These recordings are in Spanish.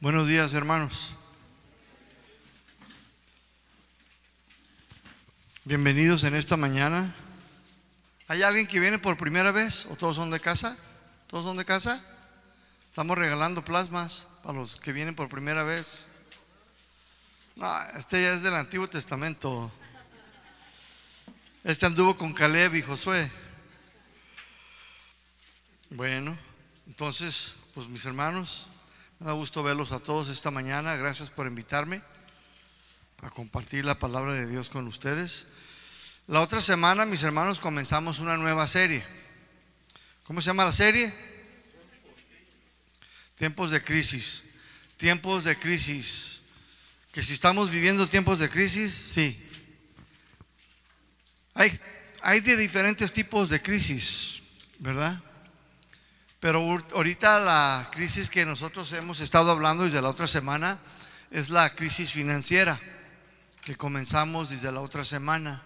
Buenos días, hermanos. Bienvenidos en esta mañana. ¿Hay alguien que viene por primera vez o todos son de casa? ¿Todos son de casa? Estamos regalando plasmas para los que vienen por primera vez. No, este ya es del Antiguo Testamento. Este anduvo con Caleb y Josué. Bueno, entonces, pues mis hermanos, da gusto verlos a todos esta mañana. Gracias por invitarme a compartir la palabra de Dios con ustedes. La otra semana, mis hermanos, comenzamos una nueva serie. ¿Cómo se llama la serie? Tiempos de crisis. Tiempos de crisis. Que si estamos viviendo tiempos de crisis, sí. Hay, hay de diferentes tipos de crisis, ¿verdad? Pero ahorita la crisis que nosotros hemos estado hablando desde la otra semana es la crisis financiera que comenzamos desde la otra semana.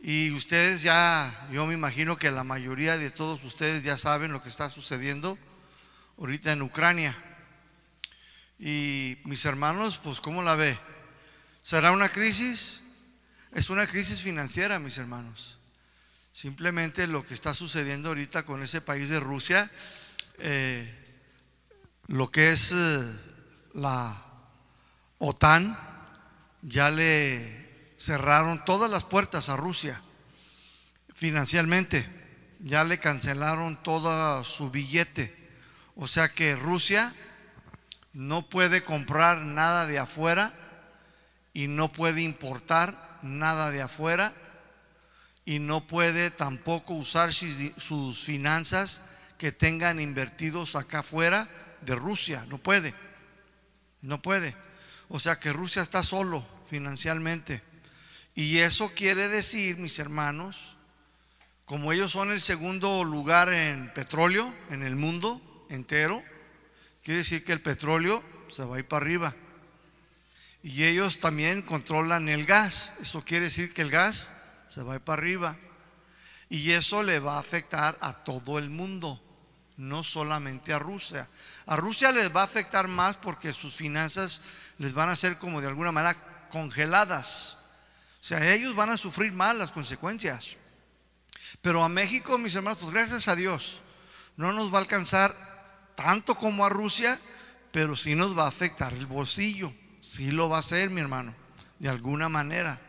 Y ustedes ya, yo me imagino que la mayoría de todos ustedes ya saben lo que está sucediendo ahorita en Ucrania. Y mis hermanos, pues ¿cómo la ve? ¿Será una crisis? Es una crisis financiera, mis hermanos. Simplemente lo que está sucediendo ahorita con ese país de Rusia, eh, lo que es eh, la OTAN, ya le cerraron todas las puertas a Rusia financieramente, ya le cancelaron todo su billete. O sea que Rusia no puede comprar nada de afuera y no puede importar nada de afuera y no puede tampoco usar sus finanzas que tengan invertidos acá afuera de Rusia. No puede. No puede. O sea que Rusia está solo financieramente. Y eso quiere decir, mis hermanos, como ellos son el segundo lugar en petróleo en el mundo entero, quiere decir que el petróleo se va a ir para arriba. Y ellos también controlan el gas. Eso quiere decir que el gas se va para arriba. Y eso le va a afectar a todo el mundo, no solamente a Rusia. A Rusia les va a afectar más porque sus finanzas les van a ser como de alguna manera congeladas. O sea, ellos van a sufrir más las consecuencias. Pero a México, mis hermanos, pues gracias a Dios, no nos va a alcanzar tanto como a Rusia, pero sí nos va a afectar el bolsillo. Sí lo va a hacer, mi hermano, de alguna manera.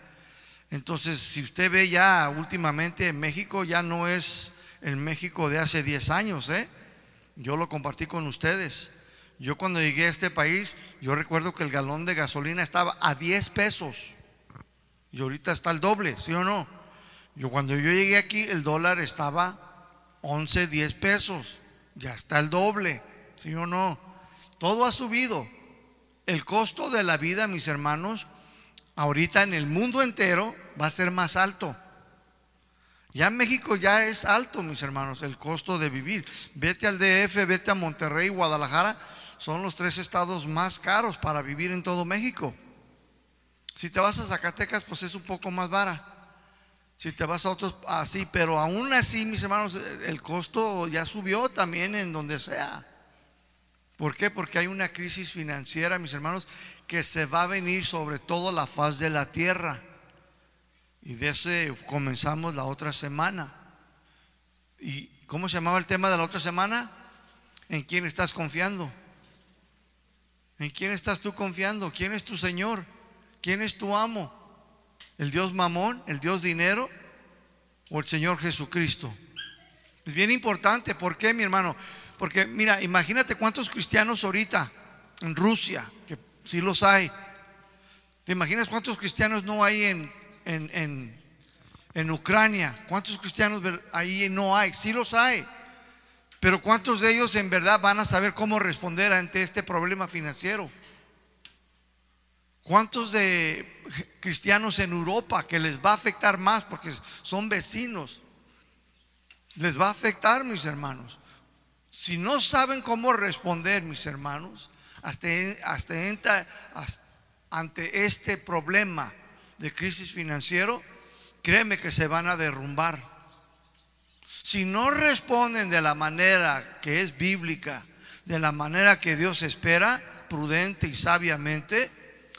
Entonces, si usted ve ya últimamente, México ya no es el México de hace 10 años, ¿eh? Yo lo compartí con ustedes. Yo cuando llegué a este país, yo recuerdo que el galón de gasolina estaba a 10 pesos. Y ahorita está el doble, ¿sí o no? Yo cuando yo llegué aquí, el dólar estaba 11, 10 pesos. Ya está el doble, ¿sí o no? Todo ha subido. El costo de la vida, mis hermanos, ahorita en el mundo entero va a ser más alto. Ya en México ya es alto, mis hermanos, el costo de vivir. Vete al DF, vete a Monterrey, Guadalajara, son los tres estados más caros para vivir en todo México. Si te vas a Zacatecas, pues es un poco más vara. Si te vas a otros, así, pero aún así, mis hermanos, el costo ya subió también en donde sea. ¿Por qué? Porque hay una crisis financiera, mis hermanos, que se va a venir sobre todo la faz de la tierra. Y de ese comenzamos la otra semana. ¿Y cómo se llamaba el tema de la otra semana? ¿En quién estás confiando? ¿En quién estás tú confiando? ¿Quién es tu Señor? ¿Quién es tu amo? ¿El Dios Mamón? ¿El Dios Dinero? ¿O el Señor Jesucristo? Es bien importante. ¿Por qué, mi hermano? Porque mira, imagínate cuántos cristianos ahorita en Rusia, que sí los hay. ¿Te imaginas cuántos cristianos no hay en, en, en, Ucrania? ¿Cuántos cristianos ahí no hay? Sí los hay. Pero ¿cuántos de ellos en verdad van a saber cómo responder ante este problema financiero? ¿Cuántos de cristianos en Europa que les va a afectar más porque son vecinos? Les va a afectar, mis hermanos. Si no saben cómo responder, mis hermanos, hasta, hasta, ante este problema de crisis financiero, créeme que se van a derrumbar. Si no responden de la manera que es bíblica, de la manera que Dios espera, prudente y sabiamente,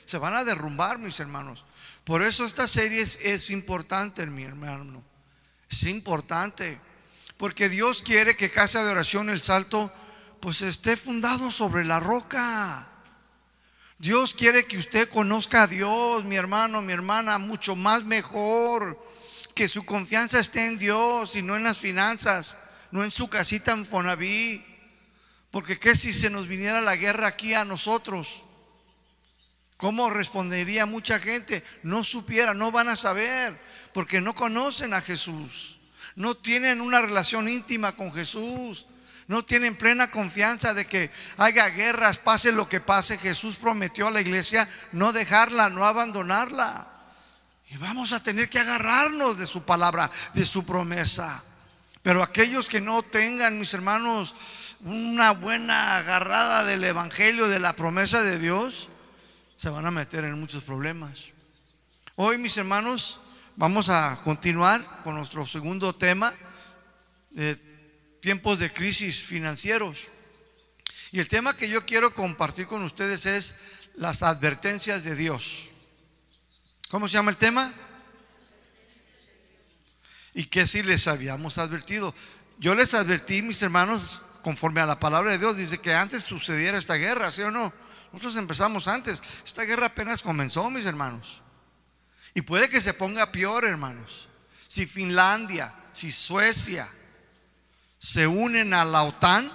se van a derrumbar, mis hermanos. Por eso esta serie es, es importante, mi hermano. Es importante. Porque Dios quiere que Casa de Oración El Salto pues esté fundado sobre la roca. Dios quiere que usted conozca a Dios, mi hermano, mi hermana, mucho más mejor. Que su confianza esté en Dios y no en las finanzas, no en su casita en Fonaví. Porque qué si se nos viniera la guerra aquí a nosotros. ¿Cómo respondería mucha gente? No supiera, no van a saber, porque no conocen a Jesús. No tienen una relación íntima con Jesús. No tienen plena confianza de que haya guerras, pase lo que pase. Jesús prometió a la iglesia no dejarla, no abandonarla. Y vamos a tener que agarrarnos de su palabra, de su promesa. Pero aquellos que no tengan, mis hermanos, una buena agarrada del Evangelio, de la promesa de Dios, se van a meter en muchos problemas. Hoy, mis hermanos, vamos a continuar con nuestro segundo tema. Eh, tiempos de crisis financieros. Y el tema que yo quiero compartir con ustedes es las advertencias de Dios. ¿Cómo se llama el tema? ¿Y qué si les habíamos advertido? Yo les advertí, mis hermanos, conforme a la palabra de Dios, dice que antes sucediera esta guerra, ¿sí o no? Nosotros empezamos antes. Esta guerra apenas comenzó, mis hermanos. Y puede que se ponga peor, hermanos. Si Finlandia, si Suecia, se unen a la OTAN,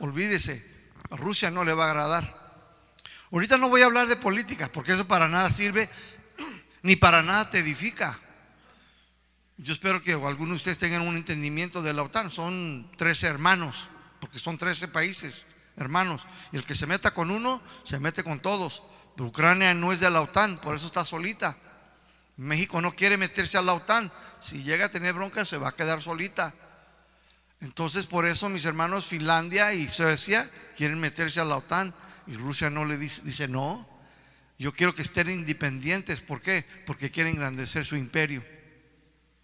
olvídese, a Rusia no le va a agradar. Ahorita no voy a hablar de política, porque eso para nada sirve, ni para nada te edifica. Yo espero que algunos de ustedes tengan un entendimiento de la OTAN. Son 13 hermanos, porque son 13 países hermanos. Y el que se meta con uno, se mete con todos. Ucrania no es de la OTAN, por eso está solita. México no quiere meterse a la OTAN. Si llega a tener bronca, se va a quedar solita. Entonces por eso mis hermanos Finlandia y Suecia quieren meterse a la OTAN y Rusia no le dice, dice no, yo quiero que estén independientes. ¿Por qué? Porque quieren engrandecer su imperio.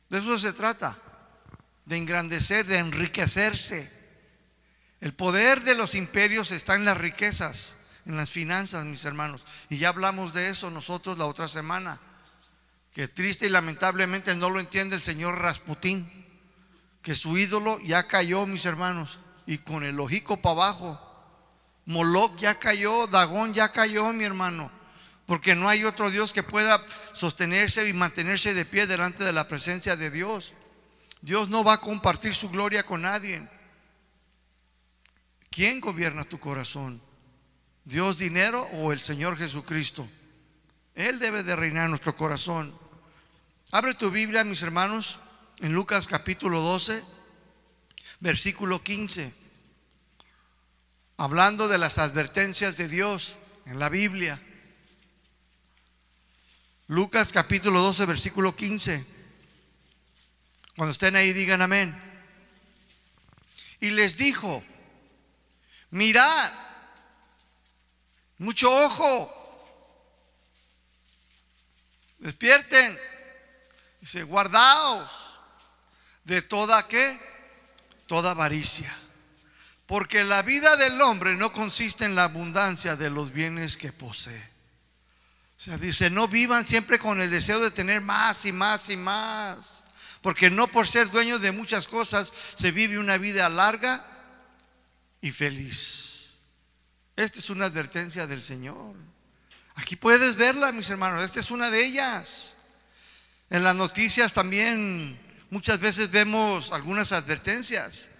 De eso se trata, de engrandecer, de enriquecerse. El poder de los imperios está en las riquezas, en las finanzas, mis hermanos. Y ya hablamos de eso nosotros la otra semana, que triste y lamentablemente no lo entiende el señor Rasputín que su ídolo ya cayó, mis hermanos, y con el ojico para abajo. Moloch ya cayó, Dagón ya cayó, mi hermano, porque no hay otro Dios que pueda sostenerse y mantenerse de pie delante de la presencia de Dios. Dios no va a compartir su gloria con nadie. ¿Quién gobierna tu corazón? ¿Dios dinero o el Señor Jesucristo? Él debe de reinar en nuestro corazón. Abre tu Biblia, mis hermanos, en Lucas capítulo 12, versículo 15, hablando de las advertencias de Dios en la Biblia. Lucas capítulo 12, versículo 15. Cuando estén ahí digan amén. Y les dijo, mirad, mucho ojo, despierten, dice, guardaos de toda qué? Toda avaricia. Porque la vida del hombre no consiste en la abundancia de los bienes que posee. O sea, dice, no vivan siempre con el deseo de tener más y más y más. Porque no por ser dueño de muchas cosas se vive una vida larga y feliz. Esta es una advertencia del Señor. Aquí puedes verla, mis hermanos. Esta es una de ellas. En las noticias también muchas veces vemos algunas advertencias.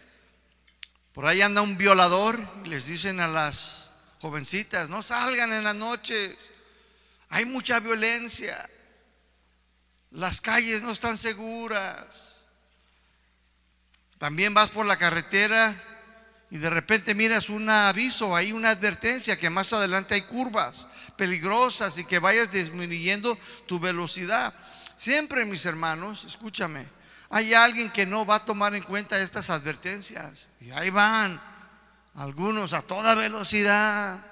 Por ahí anda un violador y les dicen a las jovencitas, no salgan en las noches, hay mucha violencia, las calles no están seguras. También vas por la carretera y de repente miras un aviso, hay una advertencia que más adelante hay curvas peligrosas y que vayas disminuyendo tu velocidad. Siempre, mis hermanos, escúchame, hay alguien que no va a tomar en cuenta estas advertencias. Y ahí van algunos a toda velocidad.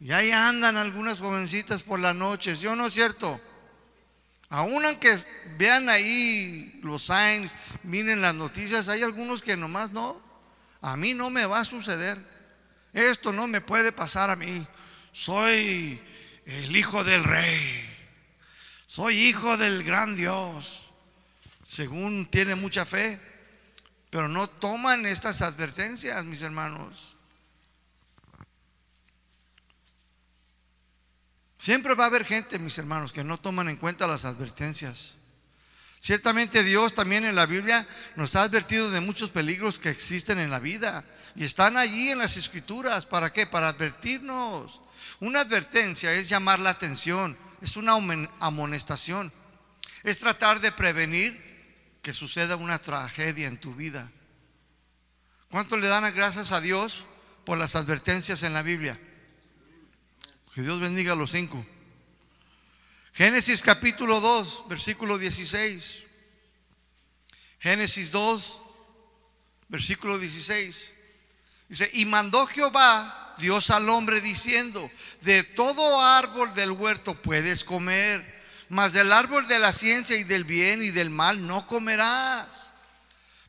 Y ahí andan algunas jovencitas por las noches. ¿Yo no es cierto? Aún aunque vean ahí los signs, miren las noticias, hay algunos que nomás no. A mí no me va a suceder. Esto no me puede pasar a mí. Soy el hijo del rey. Soy hijo del gran Dios. Según tiene mucha fe, pero no toman estas advertencias, mis hermanos. Siempre va a haber gente, mis hermanos, que no toman en cuenta las advertencias. Ciertamente Dios también en la Biblia nos ha advertido de muchos peligros que existen en la vida y están allí en las escrituras. ¿Para qué? Para advertirnos. Una advertencia es llamar la atención, es una amonestación, es tratar de prevenir que suceda una tragedia en tu vida. ¿Cuánto le dan gracias a Dios por las advertencias en la Biblia? Que Dios bendiga a los cinco. Génesis capítulo 2, versículo 16. Génesis 2, versículo 16. Dice, y mandó Jehová Dios al hombre diciendo, de todo árbol del huerto puedes comer, mas del árbol de la ciencia y del bien y del mal no comerás.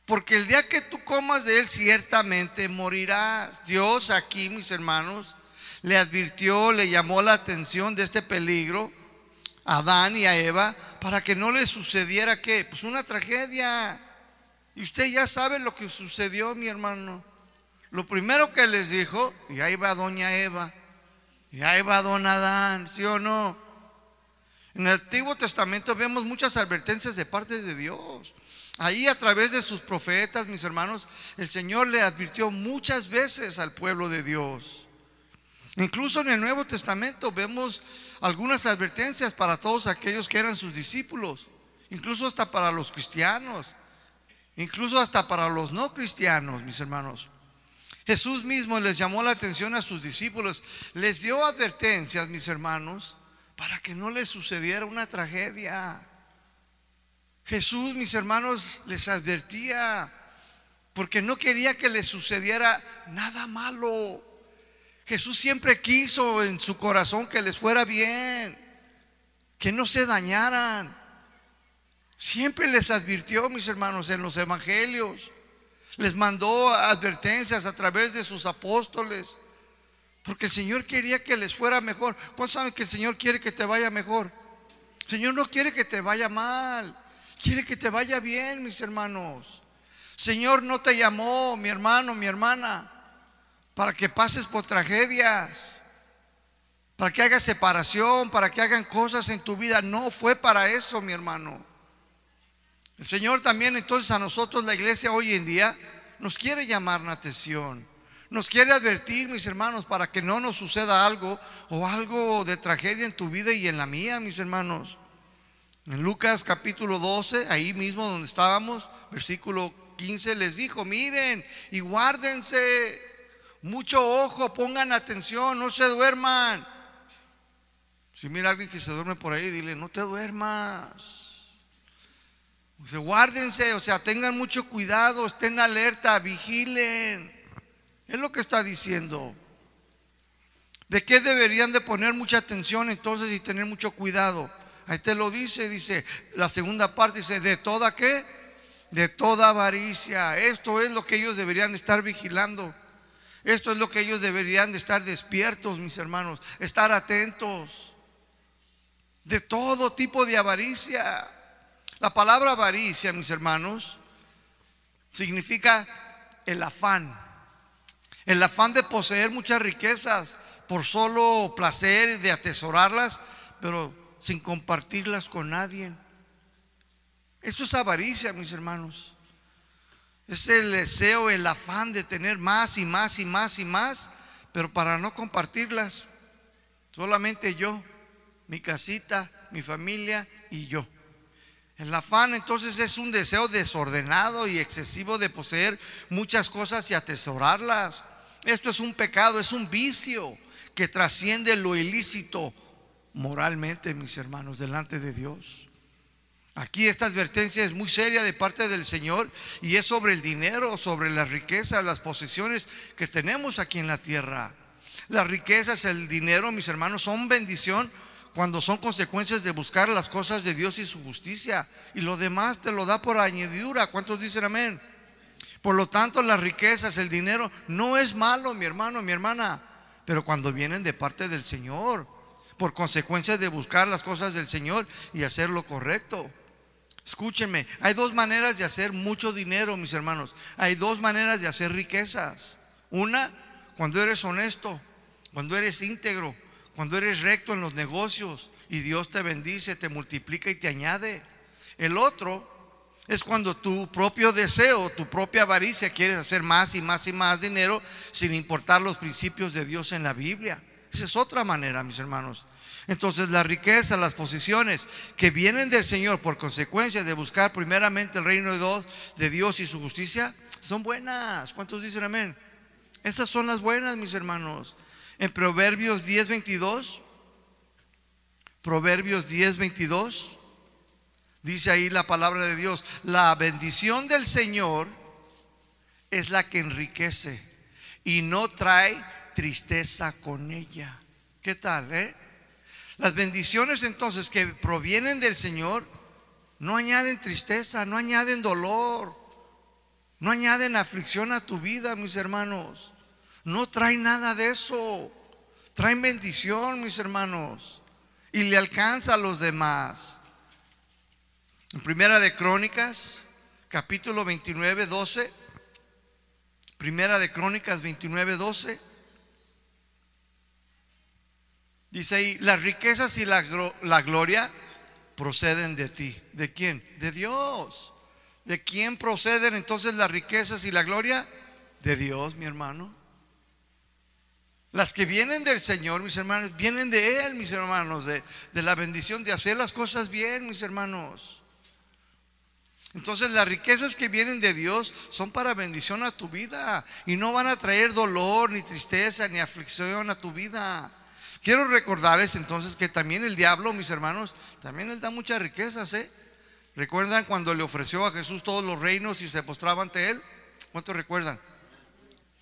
Porque el día que tú comas de él ciertamente morirás. Dios aquí, mis hermanos, le advirtió, le llamó la atención de este peligro a Adán y a Eva para que no le sucediera qué? Pues una tragedia. Y usted ya sabe lo que sucedió, mi hermano. Lo primero que les dijo, y ahí va doña Eva, y ahí va don Adán, ¿sí o no? En el Antiguo Testamento vemos muchas advertencias de parte de Dios. Ahí a través de sus profetas, mis hermanos, el Señor le advirtió muchas veces al pueblo de Dios. Incluso en el Nuevo Testamento vemos algunas advertencias para todos aquellos que eran sus discípulos, incluso hasta para los cristianos, incluso hasta para los no cristianos, mis hermanos. Jesús mismo les llamó la atención a sus discípulos, les dio advertencias, mis hermanos, para que no les sucediera una tragedia. Jesús, mis hermanos, les advertía porque no quería que les sucediera nada malo. Jesús siempre quiso en su corazón que les fuera bien, que no se dañaran. Siempre les advirtió, mis hermanos, en los evangelios. Les mandó advertencias a través de sus apóstoles. Porque el Señor quería que les fuera mejor. ¿Cuántos saben que el Señor quiere que te vaya mejor? El Señor no quiere que te vaya mal. Quiere que te vaya bien, mis hermanos. Señor no te llamó, mi hermano, mi hermana para que pases por tragedias, para que hagas separación, para que hagan cosas en tu vida. No fue para eso, mi hermano. El Señor también entonces a nosotros, la iglesia hoy en día, nos quiere llamar la atención. Nos quiere advertir, mis hermanos, para que no nos suceda algo o algo de tragedia en tu vida y en la mía, mis hermanos. En Lucas capítulo 12, ahí mismo donde estábamos, versículo 15, les dijo, miren y guárdense mucho ojo, pongan atención, no se duerman. Si mira a alguien que se duerme por ahí, dile, no te duermas. O sea, guárdense, o sea, tengan mucho cuidado, estén alerta, vigilen. Es lo que está diciendo. ¿De qué deberían de poner mucha atención entonces y tener mucho cuidado? Ahí te lo dice, dice la segunda parte, dice, ¿de toda qué? De toda avaricia. Esto es lo que ellos deberían estar vigilando. Esto es lo que ellos deberían de estar despiertos, mis hermanos, estar atentos de todo tipo de avaricia. La palabra avaricia, mis hermanos, significa el afán. El afán de poseer muchas riquezas por solo placer de atesorarlas, pero sin compartirlas con nadie. Esto es avaricia, mis hermanos. Es el deseo, el afán de tener más y más y más y más, pero para no compartirlas. Solamente yo, mi casita, mi familia y yo. El afán entonces es un deseo desordenado y excesivo de poseer muchas cosas y atesorarlas. Esto es un pecado, es un vicio que trasciende lo ilícito moralmente, mis hermanos, delante de Dios. Aquí esta advertencia es muy seria de parte del Señor y es sobre el dinero, sobre las riquezas, las posesiones que tenemos aquí en la tierra. Las riquezas, el dinero, mis hermanos, son bendición cuando son consecuencias de buscar las cosas de Dios y su justicia. Y lo demás te lo da por añadidura. ¿Cuántos dicen amén? Por lo tanto, las riquezas, el dinero, no es malo, mi hermano, mi hermana, pero cuando vienen de parte del Señor, por consecuencia de buscar las cosas del Señor y hacer lo correcto. Escúchenme, hay dos maneras de hacer mucho dinero, mis hermanos. Hay dos maneras de hacer riquezas. Una, cuando eres honesto, cuando eres íntegro, cuando eres recto en los negocios y Dios te bendice, te multiplica y te añade. El otro es cuando tu propio deseo, tu propia avaricia, quieres hacer más y más y más dinero sin importar los principios de Dios en la Biblia. Esa es otra manera, mis hermanos. Entonces la riqueza, las posiciones que vienen del Señor por consecuencia de buscar primeramente el reino de Dios, de Dios y su justicia, son buenas. ¿Cuántos dicen amén? Esas son las buenas, mis hermanos. En Proverbios 10, 22, Proverbios 10, 22, dice ahí la palabra de Dios, la bendición del Señor es la que enriquece y no trae tristeza con ella. ¿Qué tal, eh? Las bendiciones entonces que provienen del Señor no añaden tristeza, no añaden dolor, no añaden aflicción a tu vida, mis hermanos. No traen nada de eso. Traen bendición, mis hermanos. Y le alcanza a los demás. En Primera de Crónicas, capítulo 29, 12. Primera de Crónicas 29, 12. Dice ahí, las riquezas y la, la, gloria proceden de ti. ¿De quién? De Dios. ¿De quién proceden entonces las riquezas y la gloria? De Dios, mi hermano. Las que vienen del Señor, mis hermanos, vienen de Él, mis hermanos, de, de la bendición de hacer las cosas bien, mis hermanos. Entonces las riquezas que vienen de Dios son para bendición a tu vida y no van a traer dolor, ni tristeza, ni aflicción a tu vida. Quiero recordarles entonces que también el diablo, mis hermanos, también él da muchas riquezas, ¿eh? ¿Recuerdan cuando le ofreció a Jesús todos los reinos y se postraba ante él? ¿Cuántos recuerdan?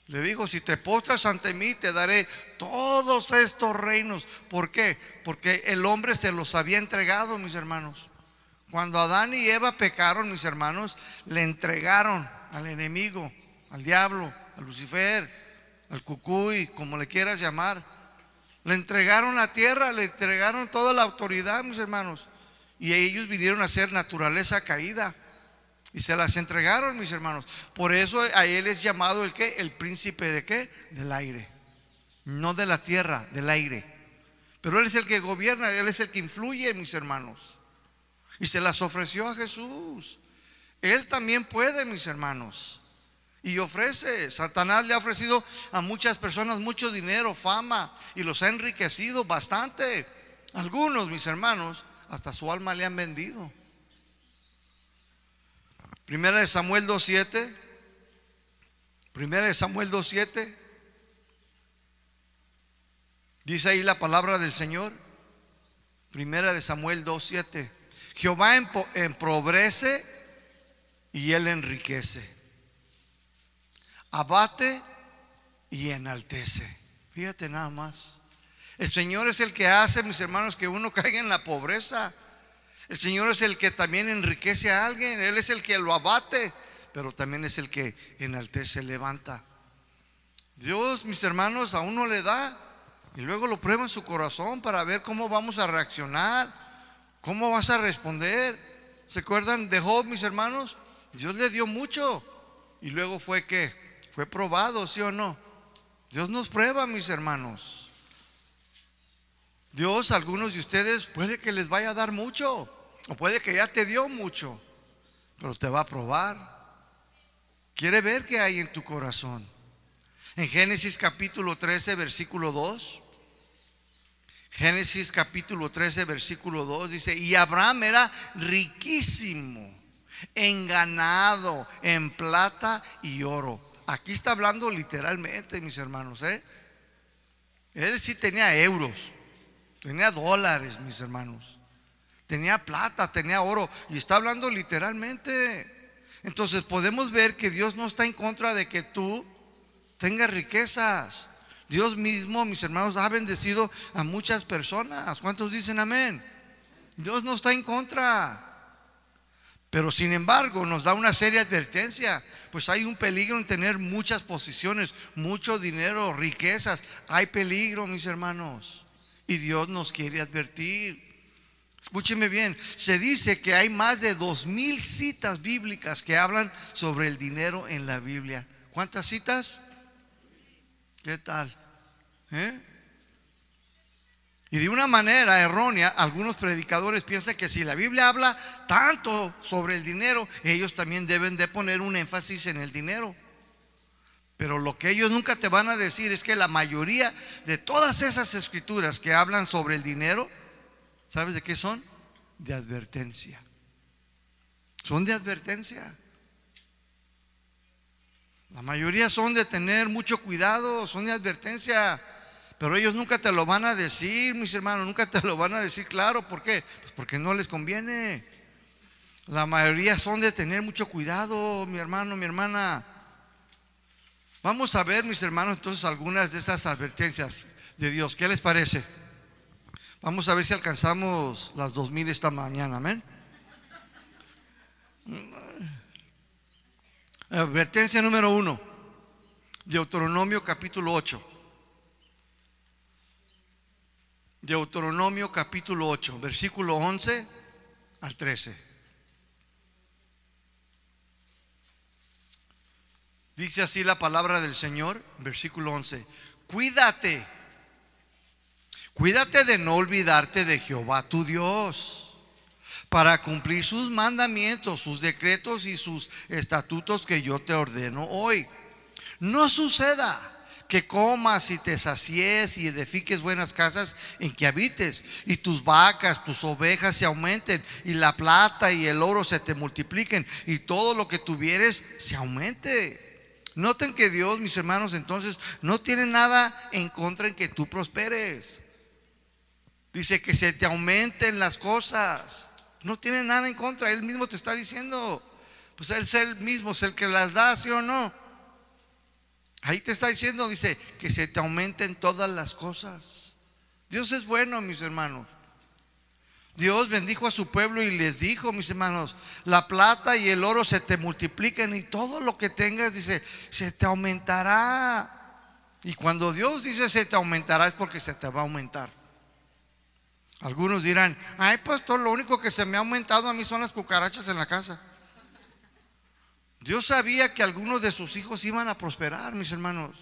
Le dijo, si te postras ante mí, te daré todos estos reinos. ¿Por qué? Porque el hombre se los había entregado, mis hermanos. Cuando Adán y Eva pecaron, mis hermanos, le entregaron al enemigo, al diablo, a Lucifer, al cucuy, como le quieras llamar. Le entregaron la tierra, le entregaron toda la autoridad, mis hermanos. Y ellos vinieron a ser naturaleza caída. Y se las entregaron, mis hermanos. Por eso a él es llamado el qué? El príncipe de qué? Del aire. No de la tierra, del aire. Pero él es el que gobierna, él es el que influye, mis hermanos. Y se las ofreció a Jesús. Él también puede, mis hermanos. Y ofrece, Satanás le ha ofrecido a muchas personas mucho dinero, fama, y los ha enriquecido bastante. Algunos, mis hermanos, hasta su alma le han vendido. Primera de Samuel 2.7. Primera de Samuel 2.7. Dice ahí la palabra del Señor. Primera de Samuel 2.7. Jehová empobrece y él enriquece abate y enaltece. Fíjate nada más. El Señor es el que hace, mis hermanos, que uno caiga en la pobreza. El Señor es el que también enriquece a alguien. Él es el que lo abate, pero también es el que enaltece, levanta. Dios, mis hermanos, a uno le da y luego lo prueba en su corazón para ver cómo vamos a reaccionar, cómo vas a responder. ¿Se acuerdan de Job, mis hermanos? Dios le dio mucho y luego fue que fue probado, ¿sí o no? Dios nos prueba, mis hermanos. Dios, algunos de ustedes, puede que les vaya a dar mucho, o puede que ya te dio mucho, pero te va a probar. Quiere ver qué hay en tu corazón. En Génesis capítulo 13, versículo 2. Génesis capítulo 13, versículo 2 dice, y Abraham era riquísimo en ganado, en plata y oro Aquí está hablando literalmente, mis hermanos. ¿eh? Él sí tenía euros, tenía dólares, mis hermanos. Tenía plata, tenía oro. Y está hablando literalmente. Entonces podemos ver que Dios no está en contra de que tú tengas riquezas. Dios mismo, mis hermanos, ha bendecido a muchas personas. ¿Cuántos dicen amén? Dios no está en contra. Pero sin embargo nos da una seria advertencia, pues hay un peligro en tener muchas posiciones, mucho dinero, riquezas. Hay peligro, mis hermanos. Y Dios nos quiere advertir. Escúcheme bien, se dice que hay más de dos mil citas bíblicas que hablan sobre el dinero en la Biblia. ¿Cuántas citas? ¿Qué tal? ¿Eh? Y de una manera errónea, algunos predicadores piensan que si la Biblia habla tanto sobre el dinero, ellos también deben de poner un énfasis en el dinero. Pero lo que ellos nunca te van a decir es que la mayoría de todas esas escrituras que hablan sobre el dinero, ¿sabes de qué son? De advertencia. Son de advertencia. La mayoría son de tener mucho cuidado, son de advertencia. Pero ellos nunca te lo van a decir, mis hermanos, nunca te lo van a decir claro. ¿Por qué? Pues porque no les conviene. La mayoría son de tener mucho cuidado, mi hermano, mi hermana. Vamos a ver, mis hermanos, entonces algunas de esas advertencias de Dios. ¿Qué les parece? Vamos a ver si alcanzamos las dos mil esta mañana, amén. Advertencia número uno, Deuteronomio capítulo 8. Deuteronomio capítulo 8, versículo 11 al 13. Dice así la palabra del Señor, versículo 11. Cuídate, cuídate de no olvidarte de Jehová tu Dios, para cumplir sus mandamientos, sus decretos y sus estatutos que yo te ordeno hoy. No suceda que comas y te sacies y edifiques buenas casas en que habites, y tus vacas, tus ovejas se aumenten, y la plata y el oro se te multipliquen, y todo lo que tuvieres se aumente. Noten que Dios, mis hermanos, entonces no tiene nada en contra en que tú prosperes. Dice que se te aumenten las cosas. No tiene nada en contra. Él mismo te está diciendo. Pues Él es el mismo, es el que las da, ¿sí o no? Ahí te está diciendo, dice, que se te aumenten todas las cosas. Dios es bueno, mis hermanos. Dios bendijo a su pueblo y les dijo, mis hermanos, la plata y el oro se te multipliquen y todo lo que tengas, dice, se te aumentará. Y cuando Dios dice se te aumentará es porque se te va a aumentar. Algunos dirán, ay pastor, lo único que se me ha aumentado a mí son las cucarachas en la casa. Dios sabía que algunos de sus hijos iban a prosperar, mis hermanos.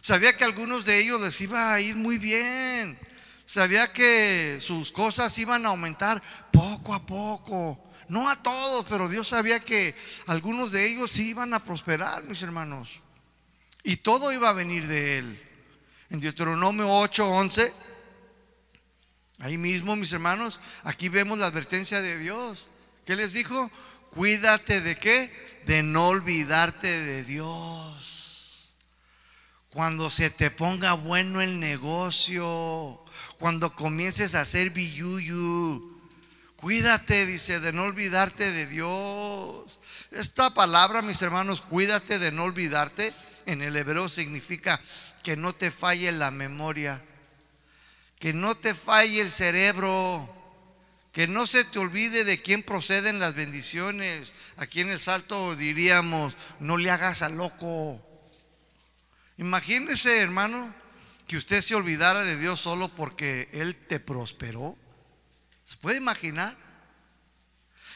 Sabía que algunos de ellos les iba a ir muy bien. Sabía que sus cosas iban a aumentar poco a poco. No a todos, pero Dios sabía que algunos de ellos iban a prosperar, mis hermanos. Y todo iba a venir de Él. En Deuteronomio 8, 11, ahí mismo, mis hermanos, aquí vemos la advertencia de Dios. ¿Qué les dijo? Cuídate de qué? De no olvidarte de Dios. Cuando se te ponga bueno el negocio, cuando comiences a hacer billuyu, cuídate, dice, de no olvidarte de Dios. Esta palabra, mis hermanos, cuídate de no olvidarte, en el hebreo significa que no te falle la memoria, que no te falle el cerebro, que no se te olvide de quién proceden las bendiciones. Aquí en el salto diríamos, no le hagas a loco. Imagínese, hermano, que usted se olvidara de Dios solo porque Él te prosperó. ¿Se puede imaginar?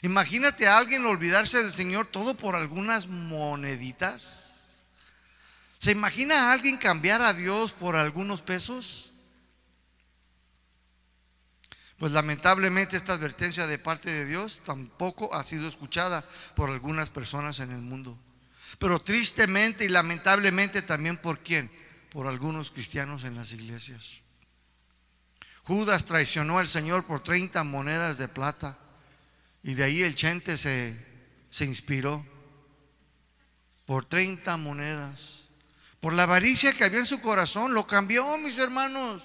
Imagínate a alguien olvidarse del Señor todo por algunas moneditas. ¿Se imagina a alguien cambiar a Dios por algunos pesos? Pues lamentablemente esta advertencia de parte de Dios tampoco ha sido escuchada por algunas personas en el mundo. Pero tristemente y lamentablemente también por quién? Por algunos cristianos en las iglesias. Judas traicionó al Señor por 30 monedas de plata y de ahí el chente se, se inspiró por 30 monedas. Por la avaricia que había en su corazón, lo cambió, mis hermanos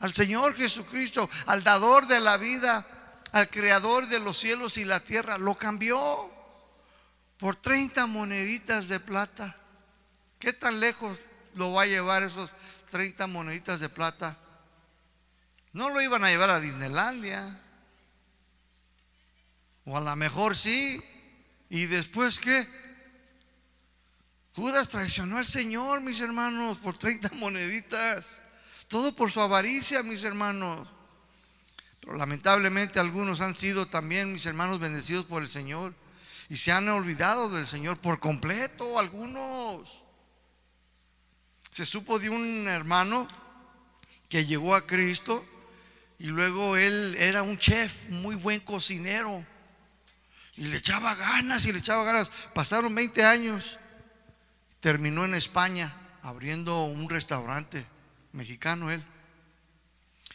al Señor Jesucristo, al dador de la vida, al creador de los cielos y la tierra. Lo cambió por 30 moneditas de plata. ¿Qué tan lejos lo va a llevar esos 30 moneditas de plata? No lo iban a llevar a Disneylandia. O a lo mejor sí. ¿Y después qué? Judas traicionó al Señor, mis hermanos, por 30 moneditas. Todo por su avaricia, mis hermanos. Pero lamentablemente algunos han sido también, mis hermanos, bendecidos por el Señor. Y se han olvidado del Señor por completo, algunos. Se supo de un hermano que llegó a Cristo y luego él era un chef, muy buen cocinero. Y le echaba ganas y le echaba ganas. Pasaron 20 años. Terminó en España abriendo un restaurante mexicano él.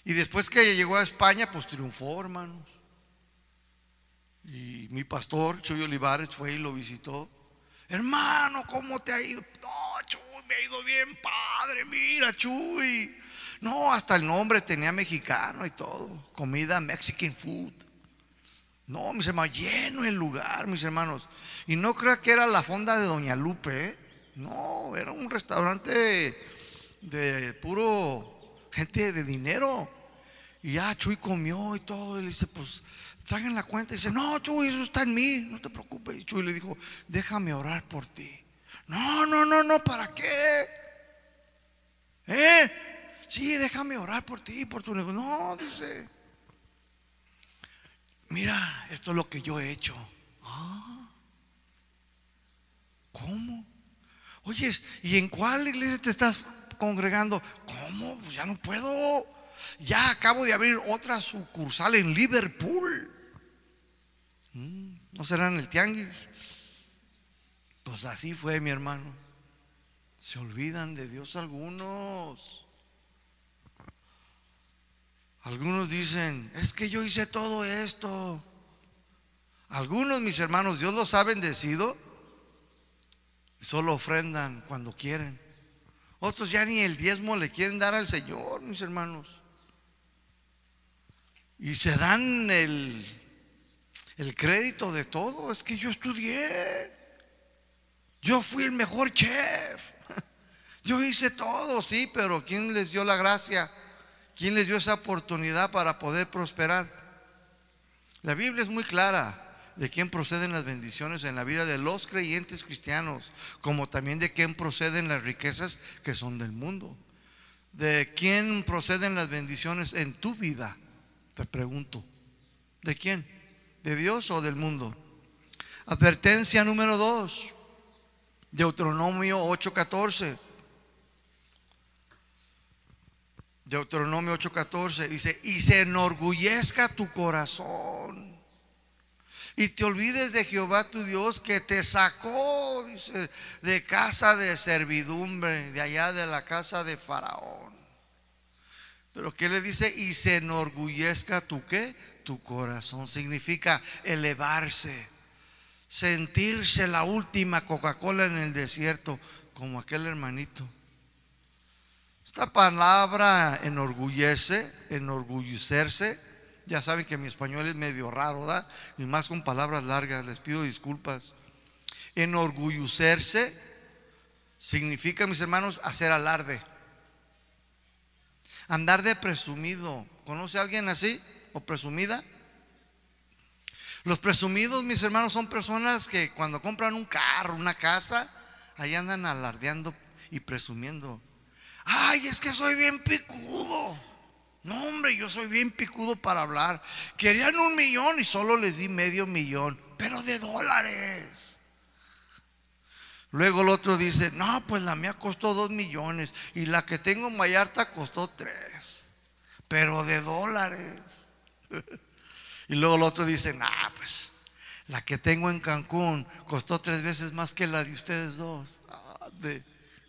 Y después que llegó a España, pues triunfó, hermanos. Y mi pastor, Chuy Olivares, fue y lo visitó. Hermano, ¿cómo te ha ido? No, Chuy, me ha ido bien, padre. Mira, Chuy. No, hasta el nombre tenía mexicano y todo. Comida Mexican food. No, mis hermanos, lleno el lugar, mis hermanos. Y no creo que era la fonda de Doña Lupe. ¿eh? No, era un restaurante de puro gente de dinero. Y ya Chuy comió y todo. Y le dice, pues traigan la cuenta. Y dice, no, Chuy, eso está en mí, no te preocupes. Y Chuy le dijo, déjame orar por ti. No, no, no, no, ¿para qué? ¿Eh? Sí, déjame orar por ti, por tu negocio. No, dice. Mira, esto es lo que yo he hecho. Ah, ¿Cómo? Oye, ¿y en cuál iglesia te estás congregando? ¿Cómo? Pues ya no puedo. Ya acabo de abrir otra sucursal en Liverpool. Mm, ¿No será en el tianguis? Pues así fue mi hermano. Se olvidan de Dios algunos. Algunos dicen, es que yo hice todo esto. Algunos, mis hermanos, Dios los ha bendecido. Solo ofrendan cuando quieren. Otros ya ni el diezmo le quieren dar al Señor, mis hermanos. Y se dan el, el crédito de todo. Es que yo estudié. Yo fui el mejor chef. Yo hice todo, sí, pero ¿quién les dio la gracia? ¿Quién les dio esa oportunidad para poder prosperar? La Biblia es muy clara de quién proceden las bendiciones en la vida de los creyentes cristianos, como también de quién proceden las riquezas que son del mundo. ¿De quién proceden las bendiciones en tu vida? Te pregunto. ¿De quién? ¿De Dios o del mundo? Advertencia número dos. Deuteronomio 8:14. Deuteronomio 8:14 dice, y se enorgullezca tu corazón. Y te olvides de Jehová tu Dios que te sacó, dice, de casa de servidumbre, de allá de la casa de Faraón. Pero ¿qué le dice? Y se enorgullezca tu qué? Tu corazón. Significa elevarse sentirse la última Coca-Cola en el desierto, como aquel hermanito. Esta palabra enorgullece, enorgullecerse. Ya saben que mi español es medio raro, ¿da? Y más con palabras largas, les pido disculpas. Enorgullecerse significa, mis hermanos, hacer alarde. Andar de presumido. ¿Conoce a alguien así o presumida? Los presumidos, mis hermanos, son personas que cuando compran un carro, una casa, ahí andan alardeando y presumiendo. Ay, es que soy bien picudo. No, hombre, yo soy bien picudo para hablar. Querían un millón y solo les di medio millón, pero de dólares. Luego el otro dice, no, pues la mía costó dos millones y la que tengo en Vallarta costó tres, pero de dólares. Y luego el otro dice, nah, pues la que tengo en Cancún costó tres veces más que la de ustedes dos. Ah,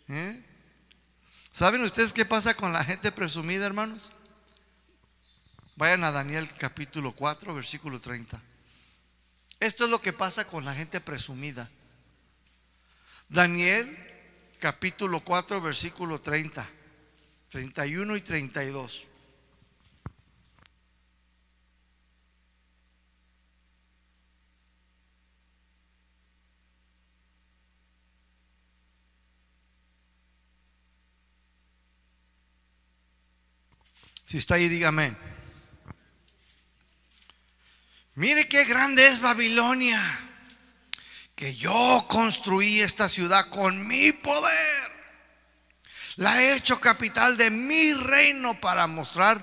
¿eh? ¿Saben ustedes qué pasa con la gente presumida, hermanos? Vayan a Daniel capítulo 4, versículo 30. Esto es lo que pasa con la gente presumida. Daniel capítulo 4, versículo 30, 31 y 32. Si está ahí, dígame. Mire qué grande es Babilonia, que yo construí esta ciudad con mi poder. La he hecho capital de mi reino para mostrar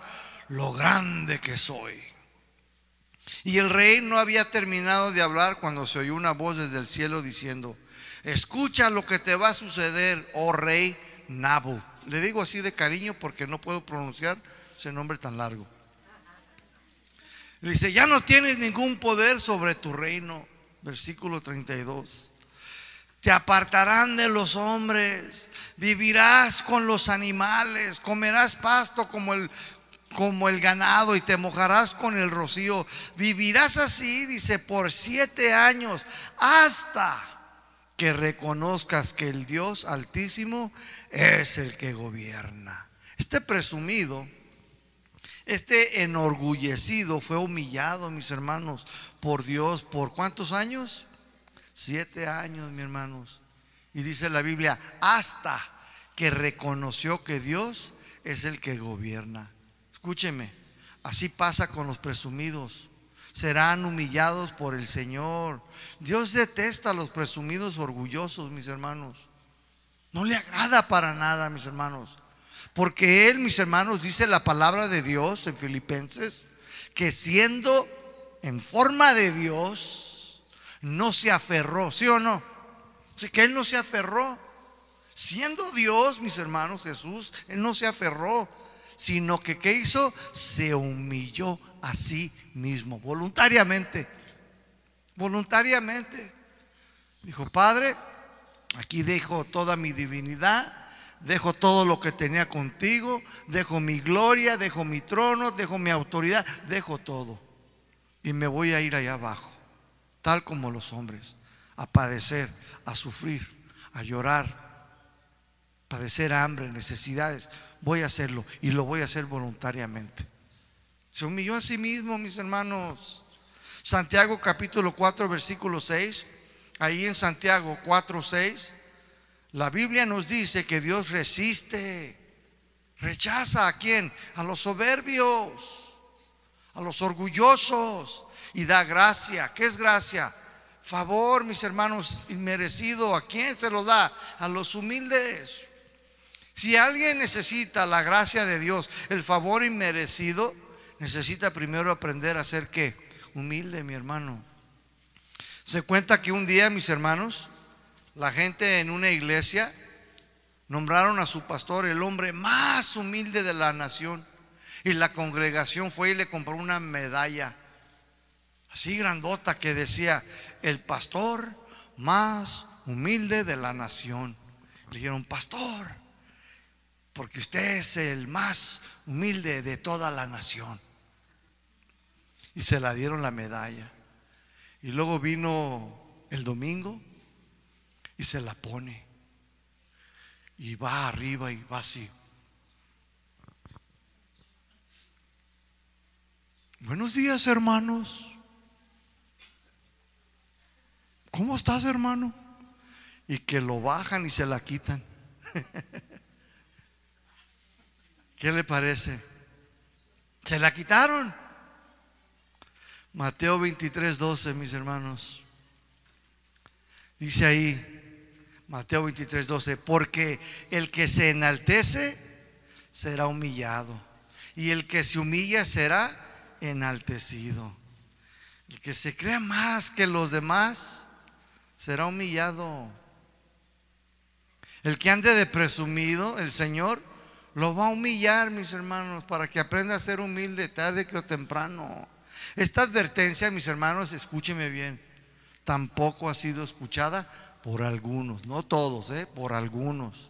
lo grande que soy. Y el rey no había terminado de hablar cuando se oyó una voz desde el cielo diciendo, escucha lo que te va a suceder, oh rey Nabu. Le digo así de cariño porque no puedo pronunciar ese nombre tan largo. Dice, ya no tienes ningún poder sobre tu reino. Versículo 32. Te apartarán de los hombres, vivirás con los animales, comerás pasto como el, como el ganado y te mojarás con el rocío. Vivirás así, dice, por siete años hasta que reconozcas que el Dios altísimo es el que gobierna. Este presumido, este enorgullecido fue humillado, mis hermanos, por Dios. ¿Por cuántos años? Siete años, mis hermanos. Y dice la Biblia, hasta que reconoció que Dios es el que gobierna. Escúcheme, así pasa con los presumidos. Serán humillados por el Señor. Dios detesta a los presumidos orgullosos, mis hermanos. No le agrada para nada, mis hermanos. Porque Él, mis hermanos, dice la palabra de Dios en Filipenses, que siendo en forma de Dios, no se aferró, ¿sí o no? Así que Él no se aferró. Siendo Dios, mis hermanos, Jesús, Él no se aferró sino que ¿qué hizo? Se humilló a sí mismo, voluntariamente, voluntariamente. Dijo, Padre, aquí dejo toda mi divinidad, dejo todo lo que tenía contigo, dejo mi gloria, dejo mi trono, dejo mi autoridad, dejo todo. Y me voy a ir allá abajo, tal como los hombres, a padecer, a sufrir, a llorar, padecer hambre, necesidades voy a hacerlo y lo voy a hacer voluntariamente. Se humilló a sí mismo, mis hermanos. Santiago capítulo 4, versículo 6. Ahí en Santiago 4, 6. La Biblia nos dice que Dios resiste, rechaza a quién? A los soberbios, a los orgullosos y da gracia. ¿Qué es gracia? Favor, mis hermanos, inmerecido. ¿A quién se lo da? A los humildes. Si alguien necesita la gracia de Dios, el favor inmerecido, necesita primero aprender a ser qué? Humilde, mi hermano. Se cuenta que un día, mis hermanos, la gente en una iglesia nombraron a su pastor el hombre más humilde de la nación. Y la congregación fue y le compró una medalla así grandota que decía, el pastor más humilde de la nación. Le dijeron, pastor, porque usted es el más humilde de toda la nación. Y se la dieron la medalla. Y luego vino el domingo y se la pone. Y va arriba y va así. Buenos días, hermanos. ¿Cómo estás, hermano? Y que lo bajan y se la quitan. ¿Qué le parece? Se la quitaron. Mateo 23, 12, mis hermanos. Dice ahí, Mateo 23, 12, porque el que se enaltece será humillado y el que se humilla será enaltecido. El que se crea más que los demás será humillado. El que ande de presumido, el Señor lo va a humillar, mis hermanos, para que aprenda a ser humilde tarde que o temprano. Esta advertencia, mis hermanos, escúcheme bien, tampoco ha sido escuchada por algunos, no todos, ¿eh? por algunos.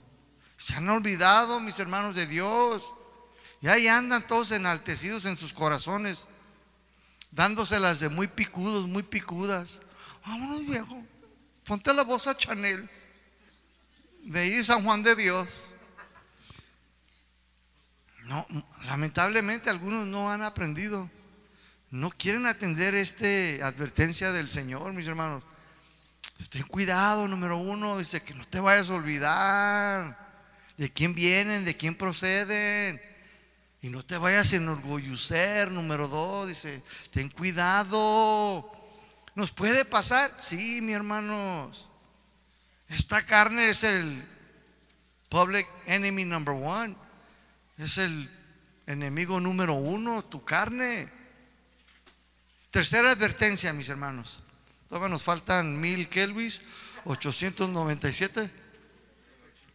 Se han olvidado, mis hermanos de Dios. Y ahí andan todos enaltecidos en sus corazones, dándoselas de muy picudos, muy picudas. Vámonos, viejo. Ponte la voz a Chanel. De ahí San Juan de Dios. No, lamentablemente algunos no han aprendido. No quieren atender esta advertencia del Señor, mis hermanos. Ten cuidado, número uno, dice que no te vayas a olvidar de quién vienen, de quién proceden. Y no te vayas a enorgullecer, número dos, dice, ten cuidado. ¿Nos puede pasar? Sí, mi hermanos. Esta carne es el public enemy number one. Es el enemigo número uno, tu carne. Tercera advertencia, mis hermanos. Todavía nos faltan mil kelvis, 897,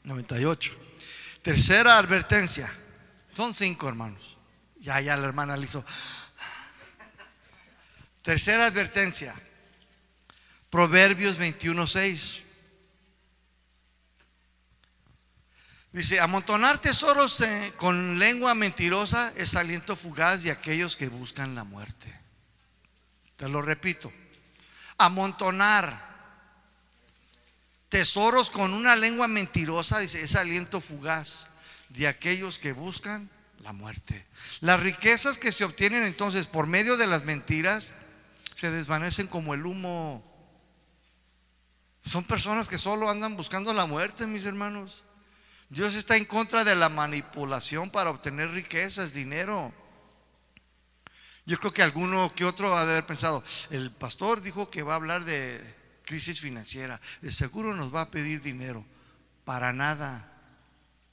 98. Tercera advertencia. Son cinco hermanos. Ya, ya la hermana le hizo. Tercera advertencia. Proverbios 21:6. Dice, amontonar tesoros eh, con lengua mentirosa es aliento fugaz de aquellos que buscan la muerte. Te lo repito, amontonar tesoros con una lengua mentirosa dice, es aliento fugaz de aquellos que buscan la muerte. Las riquezas que se obtienen entonces por medio de las mentiras se desvanecen como el humo. Son personas que solo andan buscando la muerte, mis hermanos. Dios está en contra de la manipulación para obtener riquezas, dinero. Yo creo que alguno que otro ha de haber pensado, el pastor dijo que va a hablar de crisis financiera, de seguro nos va a pedir dinero. Para nada.